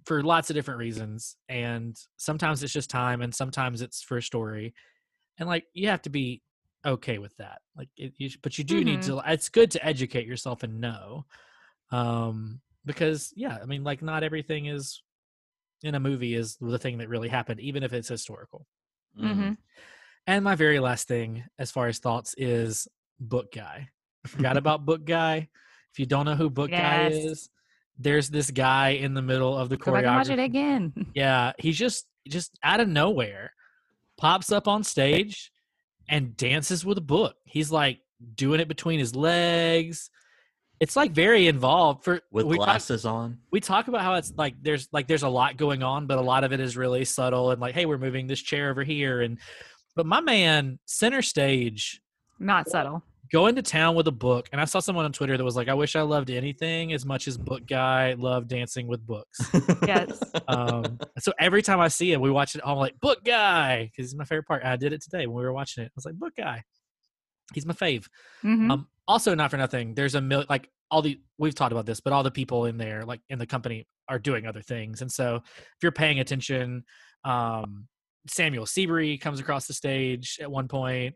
for lots of different reasons, and sometimes it's just time, and sometimes it's for a story, and like you have to be okay with that. Like, it, you, but you do need to. It's good to educate yourself and know, um, because yeah, I mean, like not everything is in a movie is the thing that really happened, even if it's historical. Mm-hmm. Mhm. And my very last thing, as far as thoughts, is Book Guy. I forgot about Book Guy. If you don't know who Book Guy is, there's this guy in the middle of the Go back watch it again. Yeah, he just just out of nowhere pops up on stage and dances with a book. He's like doing it between his legs. It's like very involved for With we talk- glasses on. we talk about how it's like there's like there's a lot going on but a lot of it is really subtle and like hey we're moving this chair over here and but my man center stage Not subtle. Going to town with a book and i saw someone on twitter that was like i wish i loved anything as much as book guy loved dancing with books Yes. um so every time i see him we watch it i'm like book guy because he's my favorite part i did it today when we were watching it i was like book guy he's my fave Mhm. um, also, not for nothing, there's a mil like all the we've talked about this, but all the people in there, like in the company, are doing other things. And so, if you're paying attention, um, Samuel Seabury comes across the stage at one point.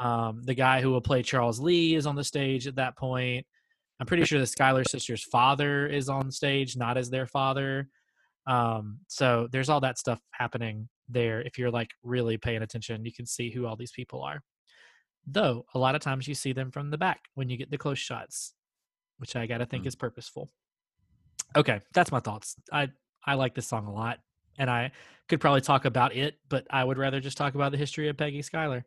Um, the guy who will play Charles Lee is on the stage at that point. I'm pretty sure the Schuyler sisters' father is on stage, not as their father. Um, so there's all that stuff happening there. If you're like really paying attention, you can see who all these people are though a lot of times you see them from the back when you get the close shots which i gotta think Mm. is purposeful okay that's my thoughts i i like this song a lot and i could probably talk about it but i would rather just talk about the history of peggy schuyler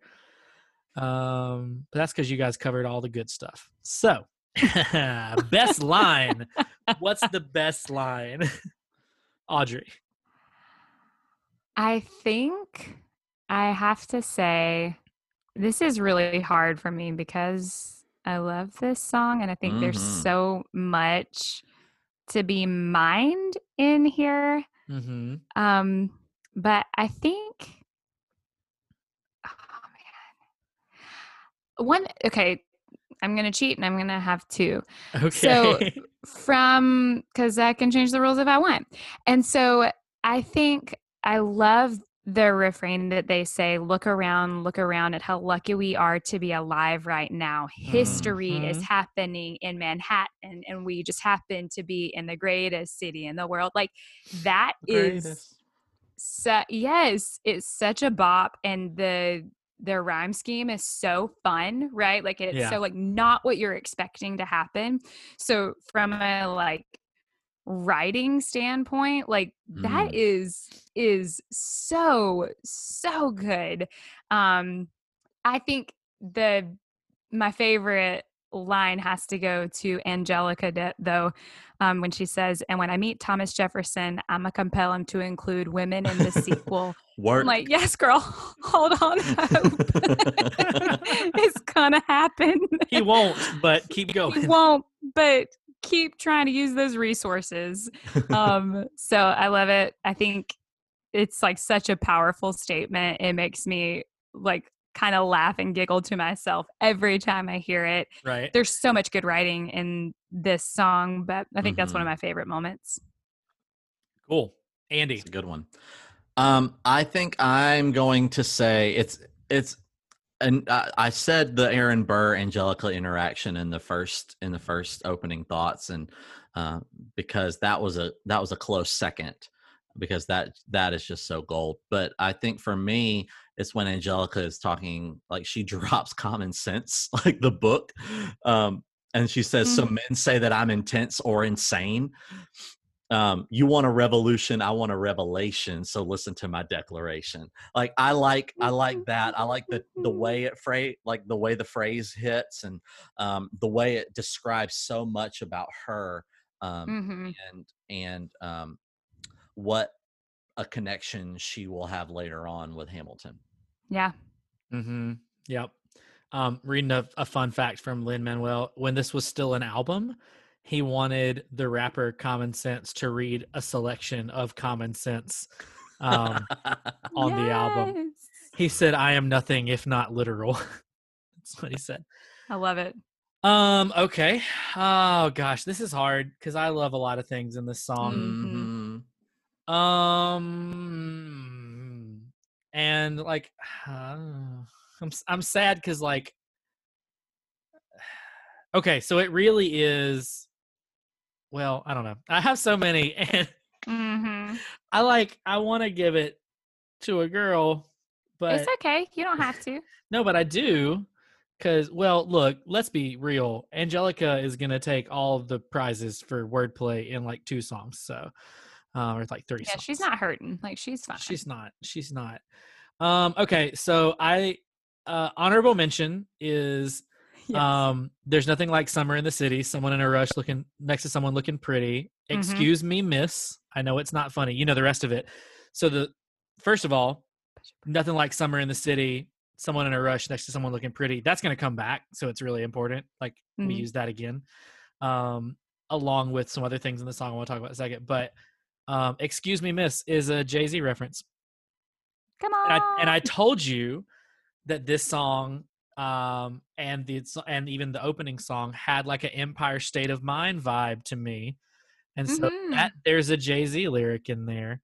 um but that's because you guys covered all the good stuff so best line what's the best line audrey I think I have to say this is really hard for me because I love this song and I think there's Mhm. so much to be mined in here. Mm-hmm. Um, but I think oh man. One okay, I'm gonna cheat and I'm gonna have two. Okay. So from because I can change the rules if I want. And so I think I love the refrain that they say, look around, look around at how lucky we are to be alive right now. History is Mhm. happening in Manhattan, and we just happen to be in the greatest city in the world. Like that is Greatest. su- yes, it's such a bop, and the the rhyme scheme is so fun, right? Like it's Yeah. so like not what you're expecting to happen. So from a like writing standpoint, like that Mm. is is so so good. Um I think the my favorite line has to go to Angelica though um, when she says and when I meet Thomas Jefferson I'm gonna compel him to include women in the sequel. Work. I'm like, yes, girl, hold on, it's gonna happen. he won't, but keep going. He won't, but keep trying to use those resources. Um, so I love it. I think it's like such a powerful statement. It makes me like kind of laugh and giggle to myself every time I hear it. Right. There's so much good writing in this song, but I think that's one of Mhm. my favorite moments. Cool. Andy. It's a good one. Um, I think I'm going to say it's it's and I, I said the Aaron Burr Angelica interaction in the first in the first opening thoughts, and uh, because that was a that was a close second because that that is just so gold. But I think for me, it's when Angelica is talking like she drops common sense, like the book, um, and she says, "Some men say that I'm intense or insane." um, you want a revolution i want a revelation so listen to my declaration. Like i like i like that. I like the the way it phrase like the way the phrase hits and um, the way it describes so much about her um, hmm and and um, what a connection she will have later on with hamilton Yeah. Mm-hmm. Yep. Um, reading a, a fun fact from Lin Manuel: when this was still an album, he wanted the rapper Common Sense to read a selection of Common Sense um, on the album. He said, "I am nothing if not literal." That's what he said. I love it. Um. Okay. Oh gosh, this is hard because I love a lot of things in this song. Mhm. Um, and like, uh, I'm I'm sad because like, okay, so it really is. Well, I don't know. I have so many, and hmm I like. I want to give it to a girl, but It's okay. You don't have to. no, but I do. Because, well, look, let's be real. Angelica is going to take all the prizes for wordplay in like two songs. So, um, or like three Yeah, songs. she's not hurting. Like she's fine. She's not. She's not. Um, okay, so I uh honorable mention is Yes. um there's nothing like summer in the city, someone in a rush looking next to someone looking pretty. Mhm. Excuse me, miss. I know it's not funny. You know the rest of it. So the first of all, nothing like summer in the city, someone in a rush next to someone looking pretty. That's going to come back, so it's really important. Like we Mhm. use that again. Um along with some other things in the song I want to talk about in a second, but um excuse me, miss is a Jay-Z reference Come on. and I and I told you that this song um and the and even the opening song had like an Empire State of Mind vibe to me, and so Mhm. that there's a Jay Z lyric in there,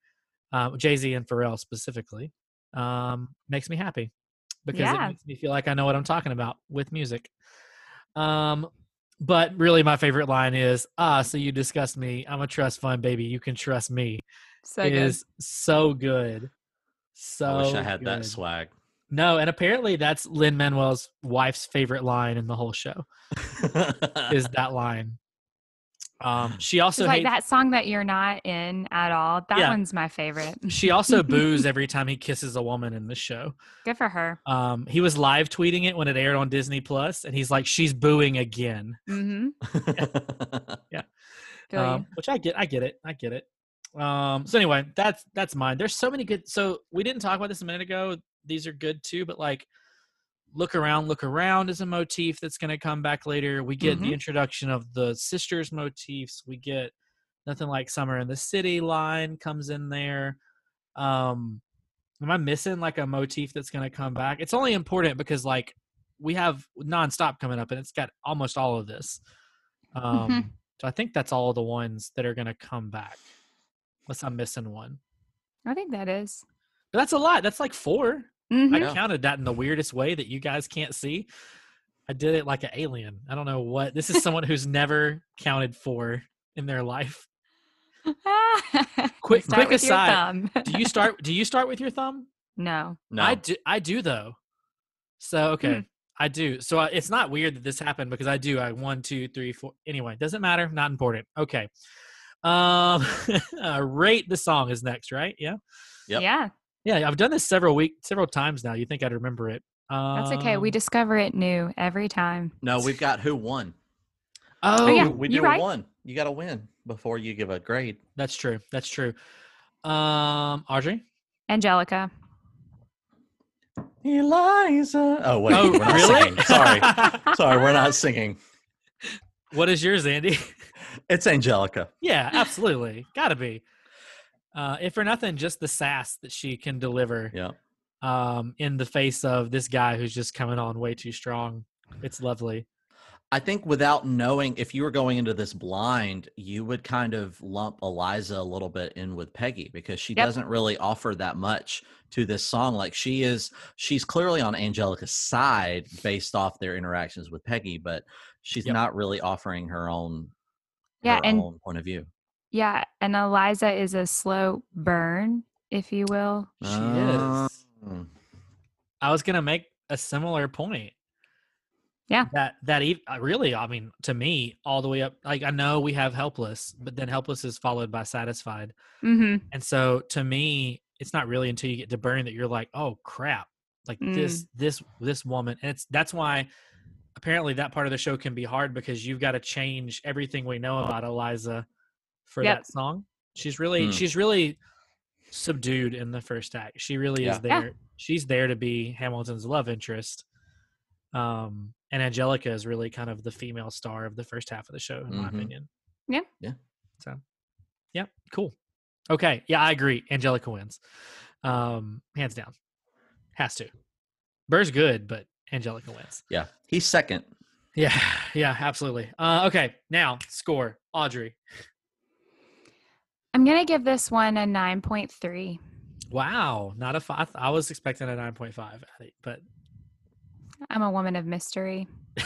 um, Jay Z and Pharrell specifically, um, makes me happy because Yeah. it makes me feel like I know what I'm talking about with music. Um, but really, my favorite line is, "Ah, so you disgust me. I'm a trust fund baby. You can trust me." so It good. is so good. So i wish i had that swag No, and apparently that's Lin Manuel's wife's favorite line in the whole show is that line. Um, she also She's like hates, that song that you're not in at all. That Yeah. one's my favorite. she also boos every time he kisses a woman in the show. Good for her. Um, he was live tweeting it when it aired on Disney Plus, and he's like, "She's booing again," Mm-hmm. Feel um, which I get. I get it. I get it. Um, so anyway, that's that's mine. There's so many good. So we didn't talk about this a minute ago. These are good too, but like, look around, look around is a motif that's going to come back later. We get Mhm. the introduction of the sisters motifs. We get Nothing like Summer in the City line comes in there. Um, am I missing like a motif that's going to come back? It's only important because like we have nonstop coming up and it's got almost all of this. Um, Mhm. So I think that's all the ones that are going to come back, unless I'm missing one. I think that is. But that's a lot. That's like 4 Mhm. I counted that in the weirdest way that you guys can't see. I did it like an alien. I don't know what. This is someone who's never counted four in their life. Quick- Start quick with your aside, thumb. Do you start? do you start with your thumb? no. No. I do. I do though. So okay, Hmm. I do. So uh, it's not weird that this happened because I do. I one, two, three, four. Anyway, doesn't matter. Not important. Okay. Um, uh, rate the song is next, right? Yeah. Yep. Yeah, Yeah, I've done this several week, several times now. You think I'd remember it? Um, that's okay. We discover it new every time. no, we've got who won. Oh, yeah. we you do right. one. You got to win before you give a grade. that's true. That's true. Um, Audrey. Angelica. Eliza. Oh wait, oh, we're not really? singing. Sorry, sorry, we're not singing. what is yours, Andy? It's Angelica. yeah, absolutely. Gotta be. Uh, if for nothing, just the sass that she can deliver Yeah. um, in the face of this guy who's just coming on way too strong. It's lovely. I think without knowing, if you were going into this blind, you would kind of lump Eliza a little bit in with Peggy because she Yep. doesn't really offer that much to this song. Like she is, she's clearly on Angelica's side based off their interactions with Peggy, but she's Yep. not really offering her own, Yeah, her and own point of view. Yeah, and Eliza is a slow burn, if you will. She is. Mm. I was gonna make a similar point. Yeah. That that ev- uh, really, I mean, to me, all the way up. Like I know we have helpless, but then helpless is followed by satisfied, Mm-hmm. and so to me, it's not really until you get to burn that you're like, oh crap, like Mm. this this this woman, and it's that's why apparently that part of the show can be hard because you've got to change everything we know about Eliza for Yep. that song. She's really Hmm. she's really subdued in the first act. She really is Yeah. Yeah. there. She's there to be Hamilton's love interest. Um, and Angelica is really kind of the female star of the first half of the show, in my Mhm. opinion. Yeah. Yeah. So, yeah, cool. Okay, yeah, I agree. Angelica wins, um, hands down. Has to. Burr's good, but Angelica wins. Yeah. He's second. Yeah, yeah, absolutely. Uh, okay, now score, Audrey. I'm gonna give this one a nine point three. Wow, not a five. I was expecting a nine point five, but I'm a woman of mystery. is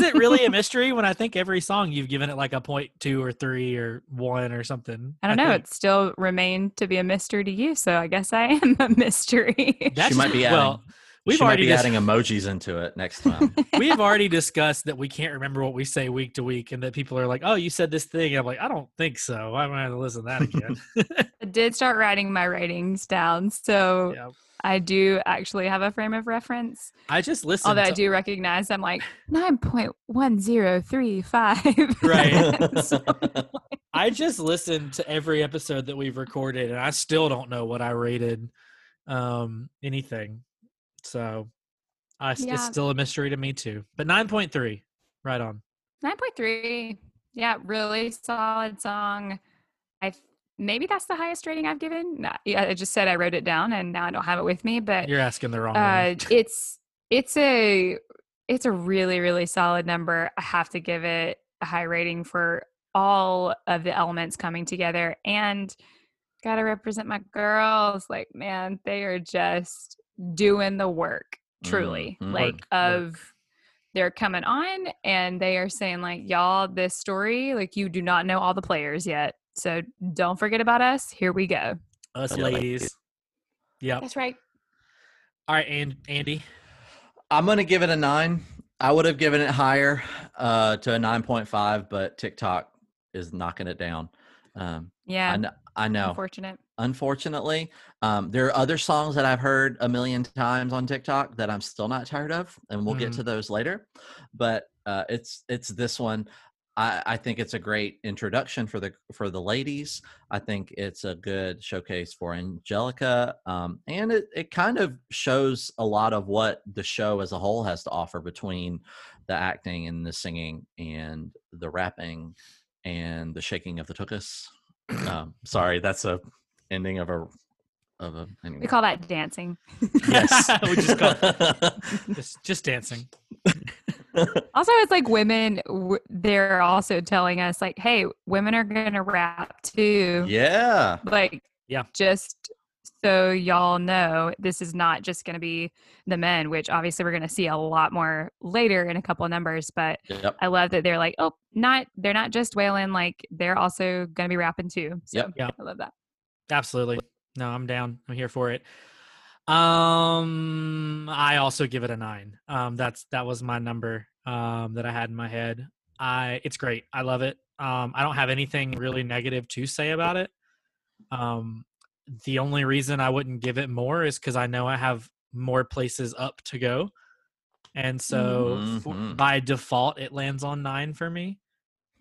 it really a mystery when I think every song you've given it like a point two or three or one or something? I don't know. think It still remained to be a mystery to you, so I guess I am a mystery. that's- she might be adding, well. We've she might already be dis- adding emojis into it next time. we've already discussed that we can't remember what we say week to week, and that people are like, "Oh, you said this thing." And I'm like, "I don't think so. I'm I gonna have to listen to that again." I did start writing my ratings down, so yeah, I do actually have a frame of reference. I just listened. Although I do recognize I'm like nine point one zero three five. Right. I just listened to every episode that we've recorded, and I still don't know what I rated um, anything. So I, Yeah. it's still a mystery to me too. But nine point three, right on. Nine point three. Yeah, really solid song. I maybe that's the highest rating I've given. Yeah, I just said I wrote it down and now I don't have it with me, but You're asking the wrong uh, one. it's it's a it's a really really solid number. I have to give it a high rating for all of the elements coming together and got to represent my girls. Like man, they are just doing the work. Truly, Mhm. like Work, of work. they're coming on and they are saying like y'all this story like you do not know all the players yet so don't forget about us here we go Us ladies. yeah that's right All right, and Andy. I'm gonna give it a nine. I would have given it higher uh, to a nine point five, but TikTok is knocking it down. Um, yeah I, kn- I know. unfortunate Unfortunately, um, there are other songs that I've heard a million times on TikTok that I'm still not tired of, and we'll get Mhm. to those later. But uh, it's it's this one. I, I think it's a great introduction for the for the ladies. I think it's a good showcase for Angelica, um, and it it kind of shows a lot of what the show as a whole has to offer between the acting and the singing and the rapping and the shaking of the tuchus. Um, sorry, that's a ending of a of a. Anyway. We call that dancing. Yes, we just call just just dancing. Also, it's like women, w- they're also telling us, like, hey, women are going to rap too. yeah. Like, Yeah. just so y'all know, this is not just going to be the men, which obviously we're going to see a lot more later in a couple of numbers. But Yep. I love that they're like, oh, not, they're not just wailing, like, they're also going to be rapping too. So Yep. Yeah. I love that. Absolutely. No, I'm down. I'm here for it. Um, I also give it a nine. Um, that's that was my number um that I had in my head. I it's great. I love it. Um, I don't have anything really negative to say about it. Um, the only reason I wouldn't give it more is because I know I have more places up to go, and so for- Mhm. by default it lands on nine for me.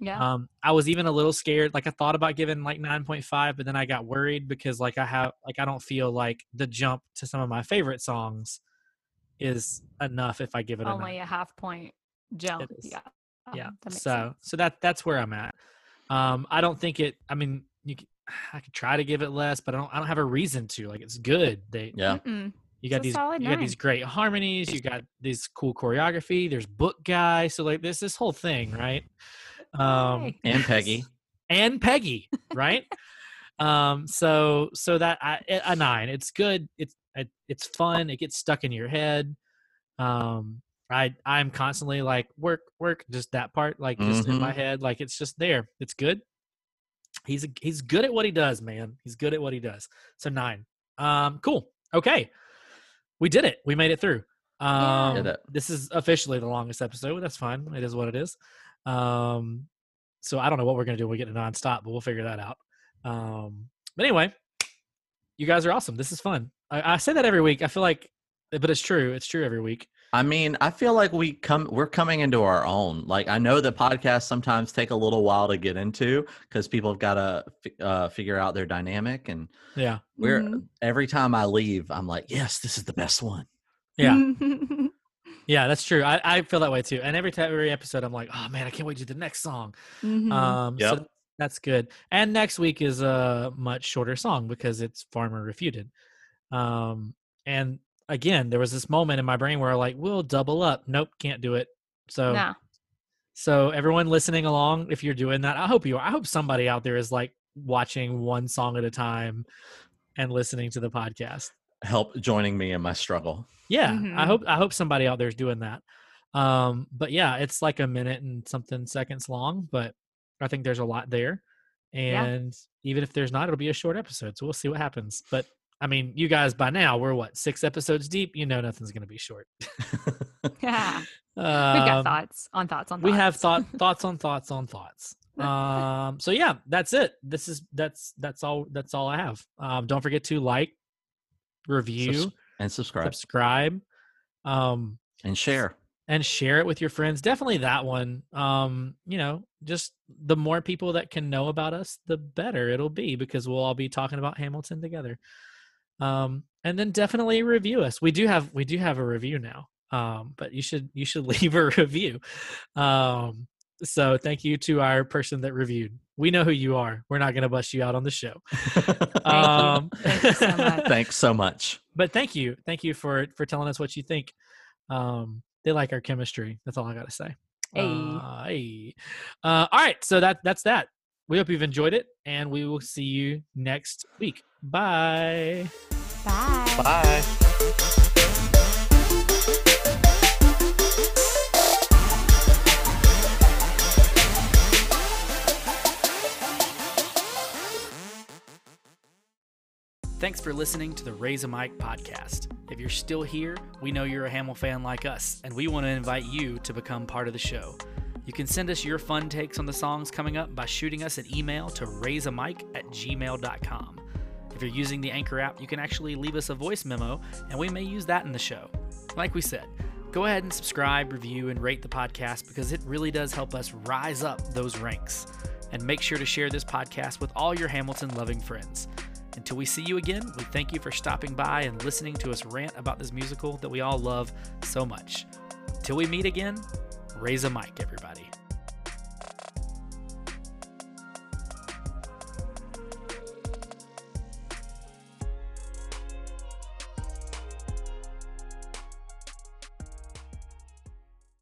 Yeah. Um, I was even a little scared. Like I thought about giving like 9.5, but then I got worried because like I have like I don't feel like the jump to some of my favorite songs is enough if I give it Only nine. a half point jump. Yeah. Yeah. Um, that So sense. so that that's where I'm at. Um, I don't think it. I mean, you. I could try to give it less, but I don't. I don't have a reason to. Like it's good. They Yeah. Mm-mm. you got these solid you got these great harmonies. You got this cool choreography. There's book guy. So like this this whole thing, right? Um, Yay. And Peggy. and Peggy, right? um, so so that I, a nine. It's good. It's it, it's fun. It gets stuck in your head. Um, I I'm constantly like work work just that part like just in my head like it's just there. It's good. He's a, he's good at what he does, man. He's good at what he does. So nine. Um, cool. Okay, we did it. We made it through. Um, Did it. this is officially the longest episode. That's fine. It is what it is. Um, so I don't know what we're gonna do when we get to nonstop, but we'll figure that out. Um, but anyway, you guys are awesome. This is fun. I, I say that every week. I feel like, but it's true. It's true every week. I mean, I feel like we come we're coming into our own. Like I know that podcasts sometimes take a little while to get into because people have got to uh, figure out their dynamic and Yeah. we're Mhm. every time I leave, I'm like, yes, this is the best one. Yeah. Mm-hmm. Yeah, that's true. I, I feel that way too. And every time, every episode, I'm like, oh man, I can't wait to do the next song. Mhm. Um, Yep. so that's good. And next week is a much shorter song because it's Farmer Refuted. Um, and again, there was this moment in my brain where I like, we'll double up. Nope, can't do it. So, no. so everyone listening along, if you're doing that, I hope you are. I hope somebody out there is like watching one song at a time and listening to the podcast. Help joining me in my struggle. Yeah, I Mhm. hope I hope somebody out there is doing that. Um, but yeah, it's like a minute and something seconds long, but I think there's a lot there. Yeah. And even if there's not, it'll be a short episode. So we'll see what happens. But I mean, you guys by now we're what six episodes deep. You know, nothing's gonna be short. Yeah. We've got Um, thoughts on thoughts on we have thought thoughts on thoughts on thoughts um so yeah that's it this is that's that's all that's all i have um don't forget to like review Subs- and subscribe subscribe um and share. and share it with your friends definitely that one um you know just the more people that can know about us the better it'll be because we'll all be talking about hamilton together um and then definitely review us we do have we do have a review now um but you should you should leave a review um so thank you to our person that reviewed we know who you are we're not going to bust you out on the show um Thank you so much. Thanks so much. but thank you thank you for for telling us what you think um they like our chemistry that's all i gotta say Hey. uh, hey. Uh, all right so that that's that we hope you've enjoyed it and we will see you next week bye Bye. Bye. Thanks for listening to the Raise a Mic podcast. If you're still here, we know you're a Hamilfan like us, and we want to invite you to become part of the show. You can send us your fun takes on the songs coming up by shooting us an email to raiseamic at gmail.com. If you're using the Anchor app, you can actually leave us a voice memo, and we may use that in the show. Like we said, go ahead and subscribe, review, and rate the podcast because it really does help us rise up those ranks. And make sure to share this podcast with all your Hamilton loving friends. Until we see you again, we thank you for stopping by and listening to us rant about this musical that we all love so much. Till we meet again, raise a mic, everybody.